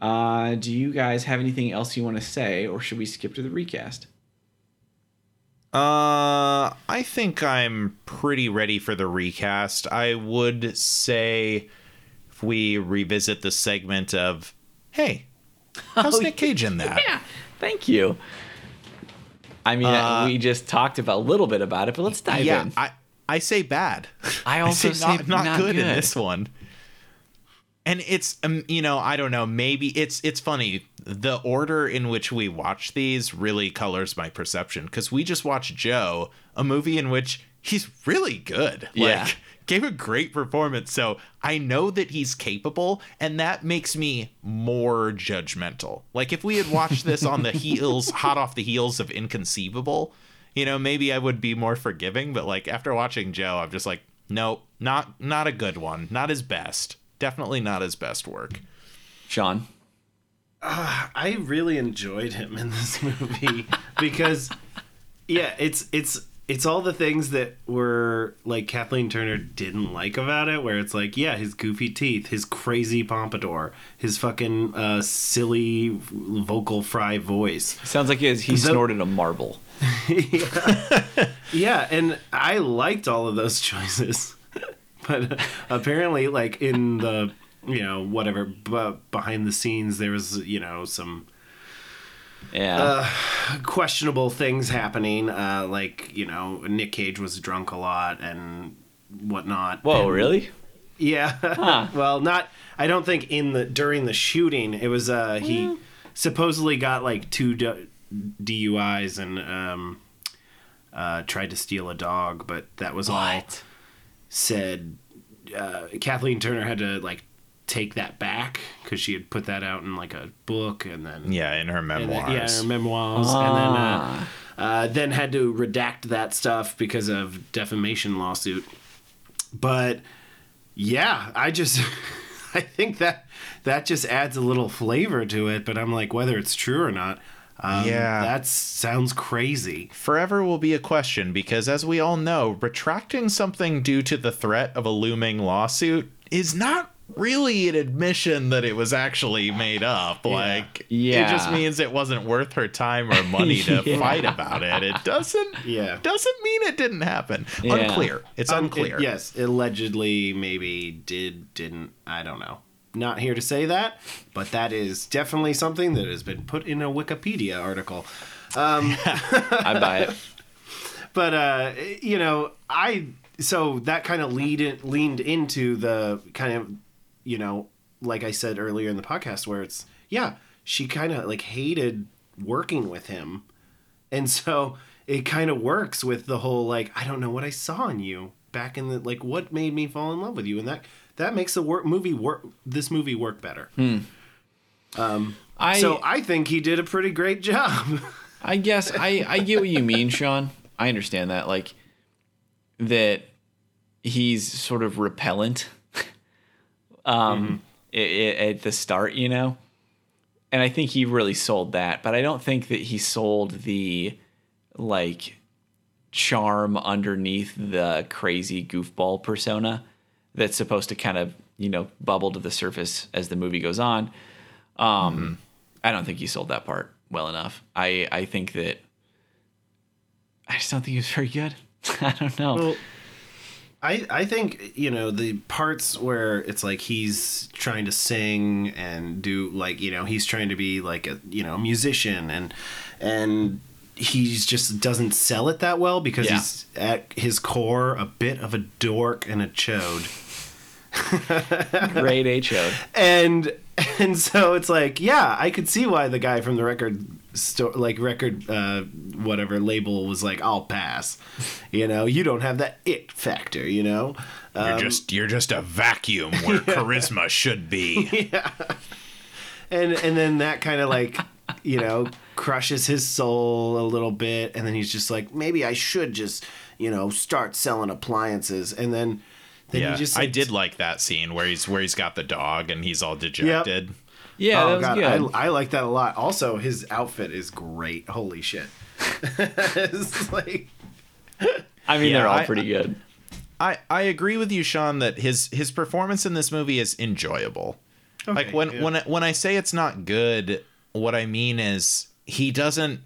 Uh, do you guys have anything else you want to say, or should we skip to the recast? Uh, I think I'm pretty ready for the recast. I would say if we revisit the segment of, hey, how's Nick Cage in that? [LAUGHS] Yeah, thank you. I mean, Uh, we just talked about a little bit about it, but let's dive yeah, in. I I say bad. I [LAUGHS] also say not say not, not good, in this one. And it's um, you know I don't know maybe it's it's funny. The order in which we watch these really colors my perception because we just watched Joe a movie in which he's really good. Yeah. like [LAUGHS] gave a great performance. So I know that he's capable and that makes me more judgmental. Like if we had watched this on the [LAUGHS] heels hot off the heels of Inconceivable you know maybe I would be more forgiving. But like after watching Joe I'm just like nope not not a good one. Not his best definitely not his best work Sean. I really enjoyed him in this [LAUGHS] movie because yeah, it's it's it's all the things that were like Kathleen Turner didn't like about it where it's like yeah, his goofy teeth, his crazy pompadour, his fucking uh, silly vocal fry voice. Sounds like he, has, he The- snorted a marble. [LAUGHS] yeah. Yeah, and I liked all of those [LAUGHS] choices. But apparently like in the you know whatever but behind the scenes there was you know some Yeah. Uh, questionable things happening. Uh, like you know, Nick Cage was drunk a lot and whatnot. Whoa, And- really? Yeah. [LAUGHS] well, not. I don't think in the during the shooting it was. Uh, he supposedly got like two D- DUIs and um, uh, tried to steal a dog, but that was all said. Uh, Kathleen Turner had to like take that back because she had put that out in like a book and then Yeah, in her and then- memoirs. yeah, her memoirs, and then uh, uh, then had to redact that stuff because of defamation lawsuit. But yeah, I just [LAUGHS] I think that that just adds a little flavor to it. But I'm like, whether it's true or not, um, Yeah. that sounds crazy. Forever will be a question because, as we all know, retracting something due to the threat of a looming lawsuit is not really an admission that it was actually made up. Like, yeah. it Yeah. just means it wasn't worth her time or money to [LAUGHS] Yeah. fight about it. It doesn't. Yeah. Doesn't mean it didn't happen. Yeah. Unclear. It's Um, it- unclear. yes, allegedly, maybe did, didn't. I don't know. Not here to say that, but that is definitely something that has been put in a Wikipedia article. [LAUGHS] I buy it. but uh you know i so that kind of lead in, leaned into the kind of you know like i said earlier in the podcast where it's yeah she kind of like hated working with him and so it kind of works with the whole like i don't know what i saw in you back in the like what made me fall in love with you and that that makes the work movie work this movie work better. Hmm. Um, I so i think he did a pretty great job. [LAUGHS] I guess I I get what you mean, Sean. I understand that like that he's sort of repellent [LAUGHS] um mm-hmm. i- at the start, you know. And I think he really sold that, but I don't think that he sold the like charm underneath the crazy goofball persona that's supposed to kind of, you know, bubble to the surface as the movie goes on. Um I don't think he sold that part well enough. I I think that I just don't think he was very good. [LAUGHS] I don't know. Well, I I think you know the parts where it's like he's trying to sing and do like you know he's trying to be like a you know musician and and he's just doesn't sell it that well because Yeah. he's at his core a bit of a dork and a chode [LAUGHS] Great HO. and and so it's like yeah i could see why the guy from the record store like record uh whatever label was like i'll pass you know you don't have that it factor you know You're Um, just you're just a vacuum [LAUGHS] where charisma should be. Yeah. and and then that kind of like you know crushes his soul a little bit and then he's just like maybe i should just you know start selling appliances and then then yeah, he just I did like that scene where he's where he's got the dog and he's all dejected. Yeah, oh that was god good. I, I like that a lot also his outfit is great holy shit [LAUGHS] it's like I mean, Yeah, they're all I- pretty good. I, I agree with you, Sean, that his his performance in this movie is enjoyable. like when yeah. when I- when I say it's not good, what I mean is he doesn't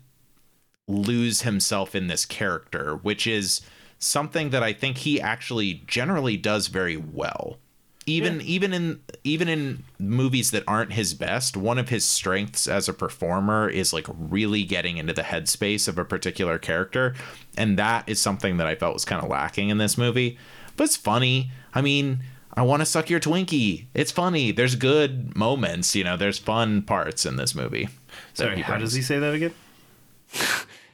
lose himself in this character, which is something that I think he actually generally does very well. Even even in even in movies that aren't his best, one of his strengths as a performer is like really getting into the headspace of a particular character, and that is something that I felt was kind of lacking in this movie. But it's funny. I mean, I want to suck your Twinkie. It's funny. There's good moments, you know. There's fun parts in this movie. sorry how does he say that again [LAUGHS]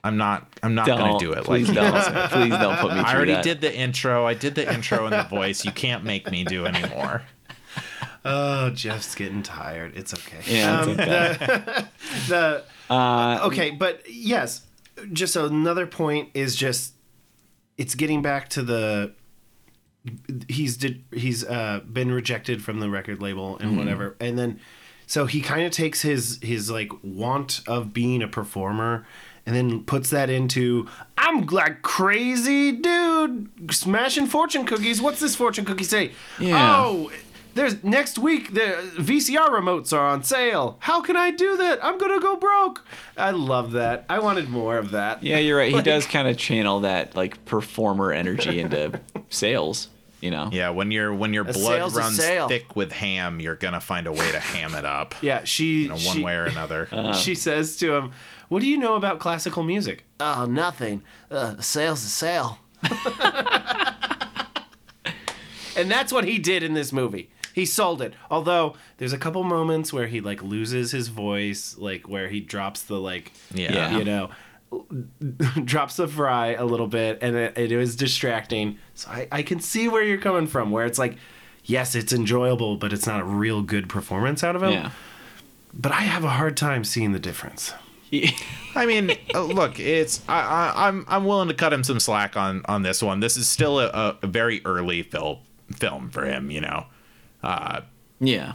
I'm not. I'm not Don't gonna do it please like don't. [LAUGHS] please don't put me through that. I already that. did the intro. I did the intro and the voice. You can't make me do anymore. [LAUGHS] oh jeff's getting tired it's okay Yeah, it's Um, okay. [LAUGHS] the Uh, okay but yes just another point is just it's getting back to the he's did he's uh been rejected from the record label and whatever and then so he kind of takes his his like want of being a performer and then puts that into I'm like crazy dude smashing fortune cookies. What's this fortune cookie say? Yeah. Oh, there's next week the VCR remotes are on sale. How can I do that? I'm gonna go broke. I love that. I wanted more of that. Yeah, you're right. He [LAUGHS] does kind of channel that like performer energy into [LAUGHS] sales. You know. Yeah, when your when your blood runs thick with ham, you're gonna find a way to ham it up. [LAUGHS] Yeah, she You know, one she, way or another. Uh-huh. she says to him, "What do you know about classical music?" Oh, nothing. Uh, sale's a sale. And that's what he did in this movie. He sold it. Although there's a couple moments where he like loses his voice, like where he drops the like, yeah. Yeah. you know, [LAUGHS] drops the fry a little bit, and it, it was distracting. So I, I can see where you're coming from. Where it's like, yes, it's enjoyable, but it's not a real good performance out of him. Yeah. But I have a hard time seeing the difference. I mean, uh, look, it's I, I, I'm I'm willing to cut him some slack on on this one. This is still a, a very early film film for him, you know. Uh, Yeah.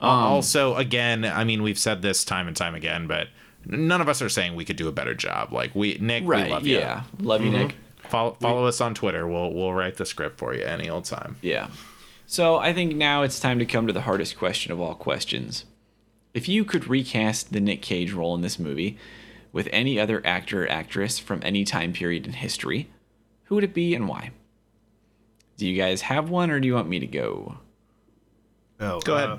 also, again, I mean, we've said this time and time again, but none of us are saying we could do a better job. Like we, Nick, we Right. love you. yeah. Love you, Nick. Follow, follow us on Twitter. We'll we'll write the script for you any old time. Yeah. So I think now it's time to come to the hardest question of all questions. If you could recast the Nick Cage role in this movie with any other actor or actress from any time period in history, who would it be and why? Do you guys have one or do you want me to go? Oh, Go ahead.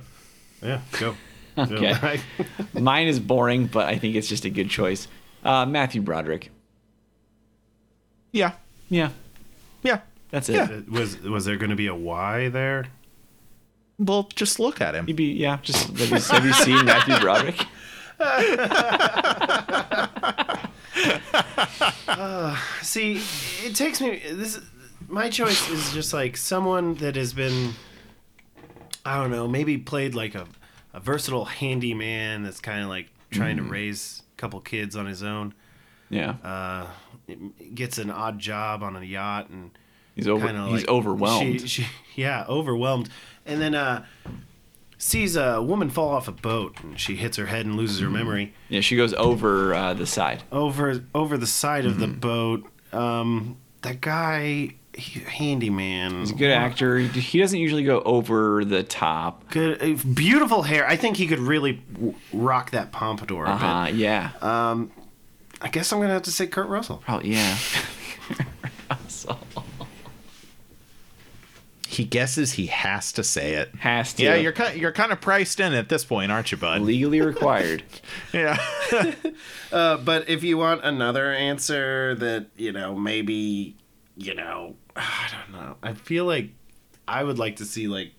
yeah, go. [LAUGHS] Okay. [LAUGHS] [LAUGHS] Mine is boring, but I think it's just a good choice. Uh, Matthew Broderick. Yeah, Yeah, yeah. that's it. Yeah. was was there going to be a why there? Well, just look at him. You'd be yeah. Just [LAUGHS] have you, have you seen Matthew Broderick? [LAUGHS] See, it takes me. This my choice is just like someone that has been, I don't know, maybe played like a, a versatile handyman that's kind of like trying to raise a couple kids on his own. Yeah, Uh, gets an odd job on a yacht and he's over. He's like overwhelmed. She, she, yeah, overwhelmed, and then uh, sees a woman fall off a boat and she hits her head and loses her memory. yeah, she goes over uh, the side. over over the side of the boat. Um, that guy, he, handyman, He's a good actor. He, he doesn't usually go over the top. good, uh, beautiful hair. I think he could really w- rock that pompadour a Uh huh. Yeah. bit. I guess I'm gonna have to say Kurt Russell. Probably. Yeah. [LAUGHS] Russell He guesses he has to say it. has to. Yeah, you're kind you're kind of priced in at this point, aren't you, bud? legally [LAUGHS] required. Yeah. [LAUGHS] Uh, but if you want another answer that you know maybe you know [SIGHS] I don't know. I feel like I would like to see like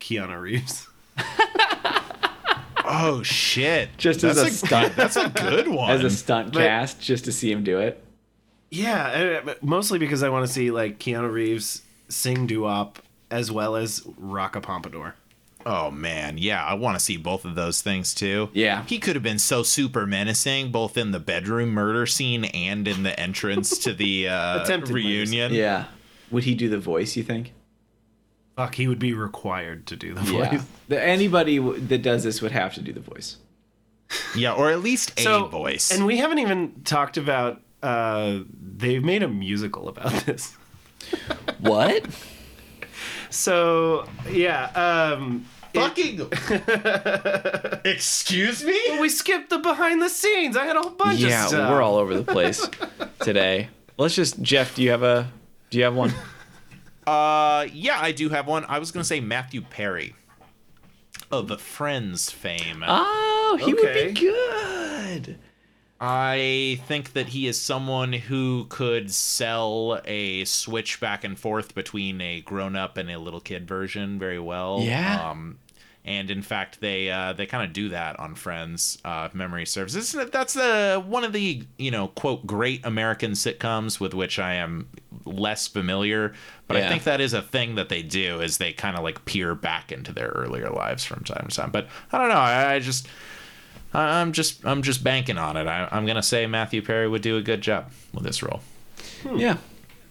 Keanu Reeves. [LAUGHS] oh shit! Just as that's a stunt. That's a good one. As a stunt But- cast, just to see him do it. Yeah, uh, mostly because I want to see like Keanu Reeves sing doo-wop as well as rock a pompadour. oh man, yeah, I want to see both of those things too. Yeah. he could have been so super menacing, both in the bedroom murder scene and in the entrance to the [LAUGHS] uh, Attempted reunion. Yeah. Would he do the voice? You think? Fuck, he would be required to do the Yeah. voice. The, anybody w- that does this would have to do the voice. [LAUGHS] Yeah, or at least a So, voice. and we haven't even talked about. Uh, they've made a musical about [LAUGHS] this. What? So yeah, um, it- Fucking. [LAUGHS] Excuse me. we skipped the behind the scenes. I had a whole bunch yeah, of stuff. Yeah, we're all over the place [LAUGHS] today. Let's just Jeff. Do you have a? Do you have one? Uh, yeah, I do have one. I was gonna say Matthew Perry of the Friends fame. Oh, he would be good. I think that he is someone who could sell a switch back and forth between a grown-up and a little kid version very well. Yeah. Um, and in fact, they uh, they kind of do that on Friends. Uh, memory serves. That's uh, one of the you know quote great American sitcoms with which I am less familiar. But I think that is a thing that they do is they kind of like peer back into their earlier lives from time to time. But I don't know. I, I just I- I'm just I'm just banking on it. I, I'm gonna say Matthew Perry would do a good job with this role. Yeah,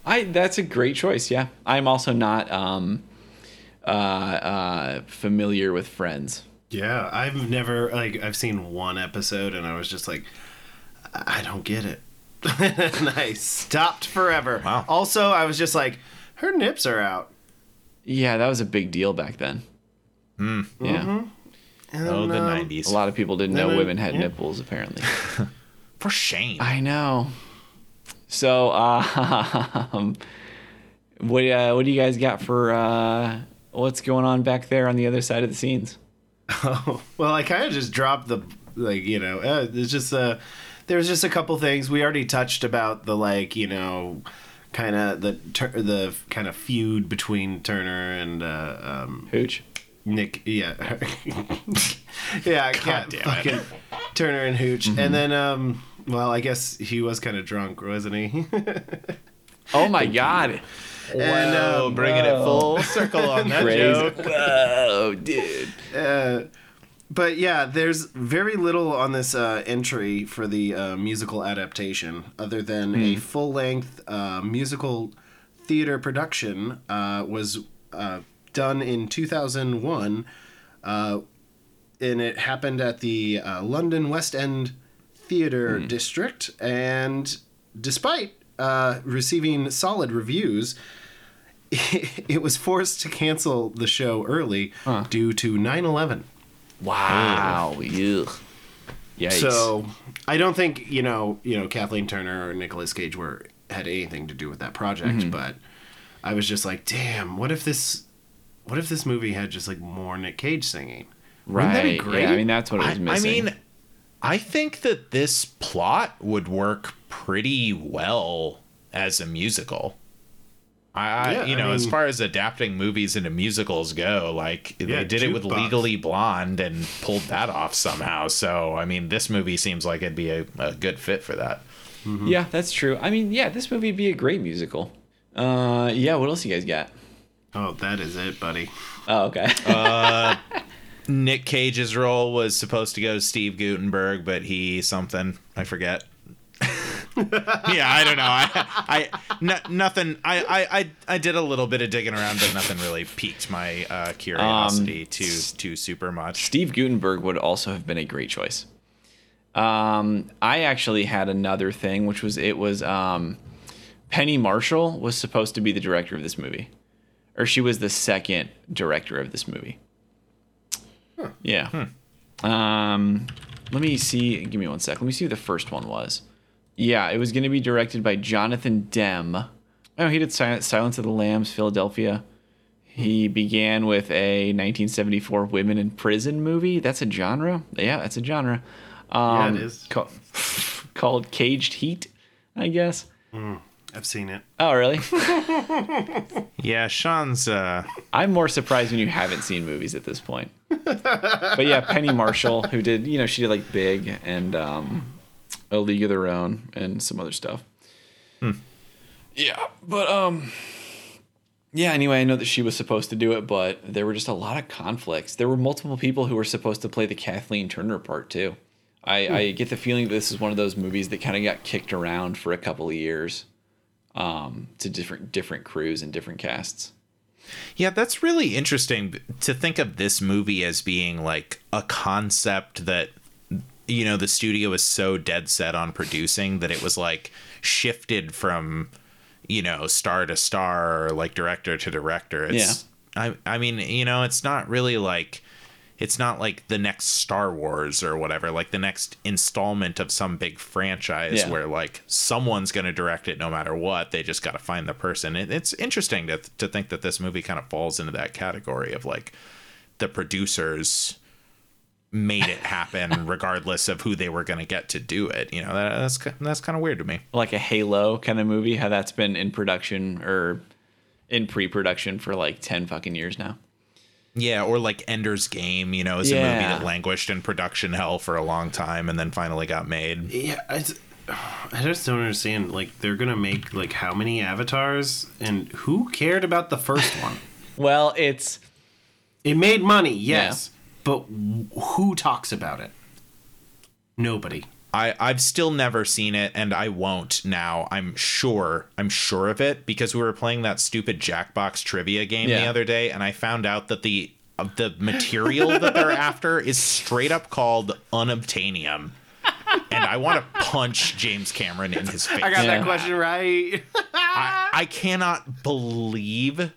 I. That's a great choice. Yeah, I'm also not um, uh, uh, familiar with Friends, Yeah, I've never like I've seen one episode and I was just like, I I don't get it. [LAUGHS] and I stopped forever. Wow. Also, I was just like, her nips are out. Yeah, that was a big deal back then. Hmm. Yeah. And, Oh, the um, 90s. A lot of people didn't know no, women had yeah. nipples, apparently. [LAUGHS] For shame. I know. So, uh, [LAUGHS] what uh, what do you guys got for uh, what's going on back there on the other side of the scenes? Oh, [LAUGHS] well, I kind of just dropped the like you know. Uh, there's just uh, there's just a couple things we already touched about the like you know, kind of the tur- the kind of feud between Turner and uh, um, Hooch. Nick. Yeah, [LAUGHS] yeah. God damn it. fucking Turner and Hooch, and then um, well, I guess he was kind of drunk, wasn't he? [LAUGHS] Oh my God! [LAUGHS] and oh, um, bringing it full circle on that Crazy. joke. Whoa, dude. Uh, but yeah, there's very little on this uh, entry for the uh, musical adaptation, other than a full length uh, musical theater production uh, was uh, done in 2001, uh, and it happened at the uh, London West End Theatre District. And despite uh, receiving solid reviews, [LAUGHS] it was forced to cancel the show early due to 9 11. Wow. Ugh. Yikes. So I don't think you know you know Kathleen Turner or Nicolas Cage were had anything to do with that project, Mm-hmm. but I was just like, damn, what if this, what if this movie had just like more Nick Cage singing? Wouldn't that be right. great? Yeah, I mean that's what it I, was missing. I missing. mean, I think that this plot would work pretty well as a musical. I, I Yeah, you I know, as far as adapting movies into musicals go, like Yeah, they did it with Jukebox. Legally Blonde and pulled that off somehow. So, I mean, this movie seems like it'd be a, a good fit for that. yeah, that's true. I mean, yeah, this movie would be a great musical. Uh, yeah. What else you guys got? Oh, that is it, buddy. Oh, okay. [LAUGHS] Nick Cage's role was supposed to go to Steve Guttenberg, but he something I forget. [LAUGHS] yeah, I don't know. I, I no, nothing. I, I, I, I did a little bit of digging around, but nothing really piqued my uh, curiosity Um, too too super much. Steve Guttenberg would also have been a great choice. Um, I actually had another thing, which was it was um, Penny Marshall was supposed to be the director of this movie, or she was the second director of this movie. Yeah. Um, let me see. Give me one sec. Let me see who the first one was. Yeah, it was going to be directed by Jonathan Demme. Oh, he did Silence of the Lambs, Philadelphia. He began with a 1974 women in prison movie. That's a genre. Yeah, that's a genre. Yeah, Um, it is. ca- [LAUGHS] called Caged Heat, I guess. I've seen it. Oh, really? [LAUGHS] Yeah, Sean's. Uh, I'm more surprised when you haven't seen movies at this point. but yeah, Penny Marshall, who did, you know, she did like Big and um, A League of Their Own and some other stuff. Yeah, but um, yeah. Anyway, I know that she was supposed to do it, but there were just a lot of conflicts. There were multiple people who were supposed to play the Kathleen Turner part too. I, I get the feeling that this is one of those movies that kind of got kicked around for a couple of years, um, to different different crews and different casts. Yeah, that's really interesting to think of this movie as being like a concept that you know the studio is so dead set on producing that it was like shifted from you know star to star or like director to director. It's I I mean, you know, it's not really like it's not like the next Star Wars or whatever, like the next installment of some big franchise Yeah. where like someone's going to direct it no matter what. They just got to find the person. It, it's interesting to to think that this movie kind of falls into that category of like the producers made it happen [LAUGHS] regardless of who they were going to get to do it. You know, that, that's that's kind of weird to me. like a Halo kind of movie, how that's been in production or in pre-production for like 10 fucking years now. Yeah, or like Ender's Game, you know, is a movie that languished in production hell for a long time and then finally got made. Yeah, I, just- I just don't understand. Like, they're gonna make like how many avatars, and who cared about the first [LAUGHS] one? Well, it's It made money, yes, but w- who talks about it? Nobody. I, I've still never seen it and I won't now. I'm sure. I'm sure of it because we were playing that stupid Jackbox trivia game the other day and I found out that the of the material that they're [LAUGHS] after is straight up called unobtainium. And I want to punch James Cameron in his face. I got Yeah. that question right. I, I cannot believe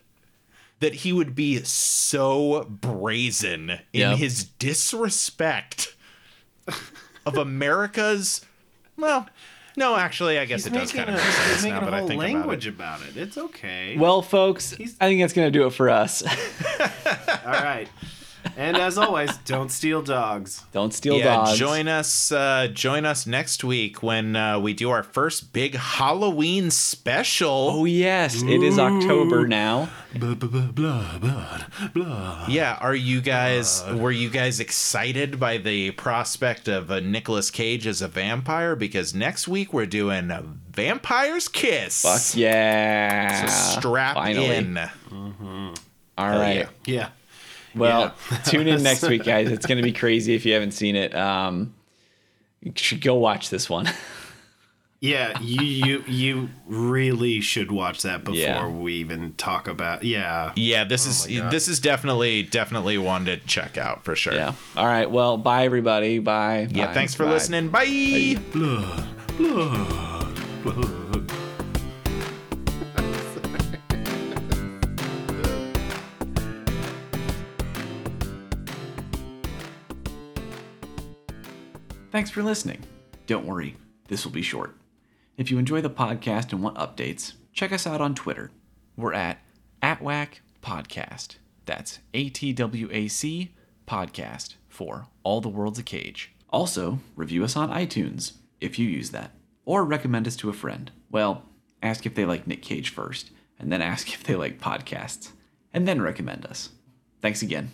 that he would be so brazen in Yep. his disrespect of America's. Well, no, actually, I guess it does kind of make he's sense making now a that I whole think language about about it. It's okay. Well, folks, I think that's gonna do it for us. [LAUGHS] All right. And as always, don't steal dogs. Don't steal it. Yeah, dogs. join us. Uh, join us next week when uh, we do our first big Halloween special. Oh yes, it is October now. Blah, blah, blah, blah, blah. Yeah, are you guys were you guys excited by the prospect of uh, Nicolas Cage as a vampire? Because next week we're doing a Vampire's Kiss. Fuck yeah! So strap Finally. in. All right. yeah. Yeah. Well, tune in next week, guys. It's gonna be [LAUGHS] crazy if you haven't seen it. Um, you should go watch this one. [LAUGHS] Yeah, you you you really should watch that before Yeah. we even talk about. Yeah. Yeah, this is this is definitely definitely one to check out for sure. yeah. All right. Well, bye everybody. Bye. Yeah, Bye. thanks for Bye. listening. Bye. Blood, blood, blood. Thanks for listening. Don't worry, this will be short. If you enjoy the podcast and want updates, check us out on Twitter. We're at AtWac Podcast. That's A T W A C Podcast for All the World's a Cage. Also, review us on iTunes if you use that, or recommend us to a friend. Well, ask if they like Nick Cage first, and then ask if they like podcasts, and then recommend us. Thanks again.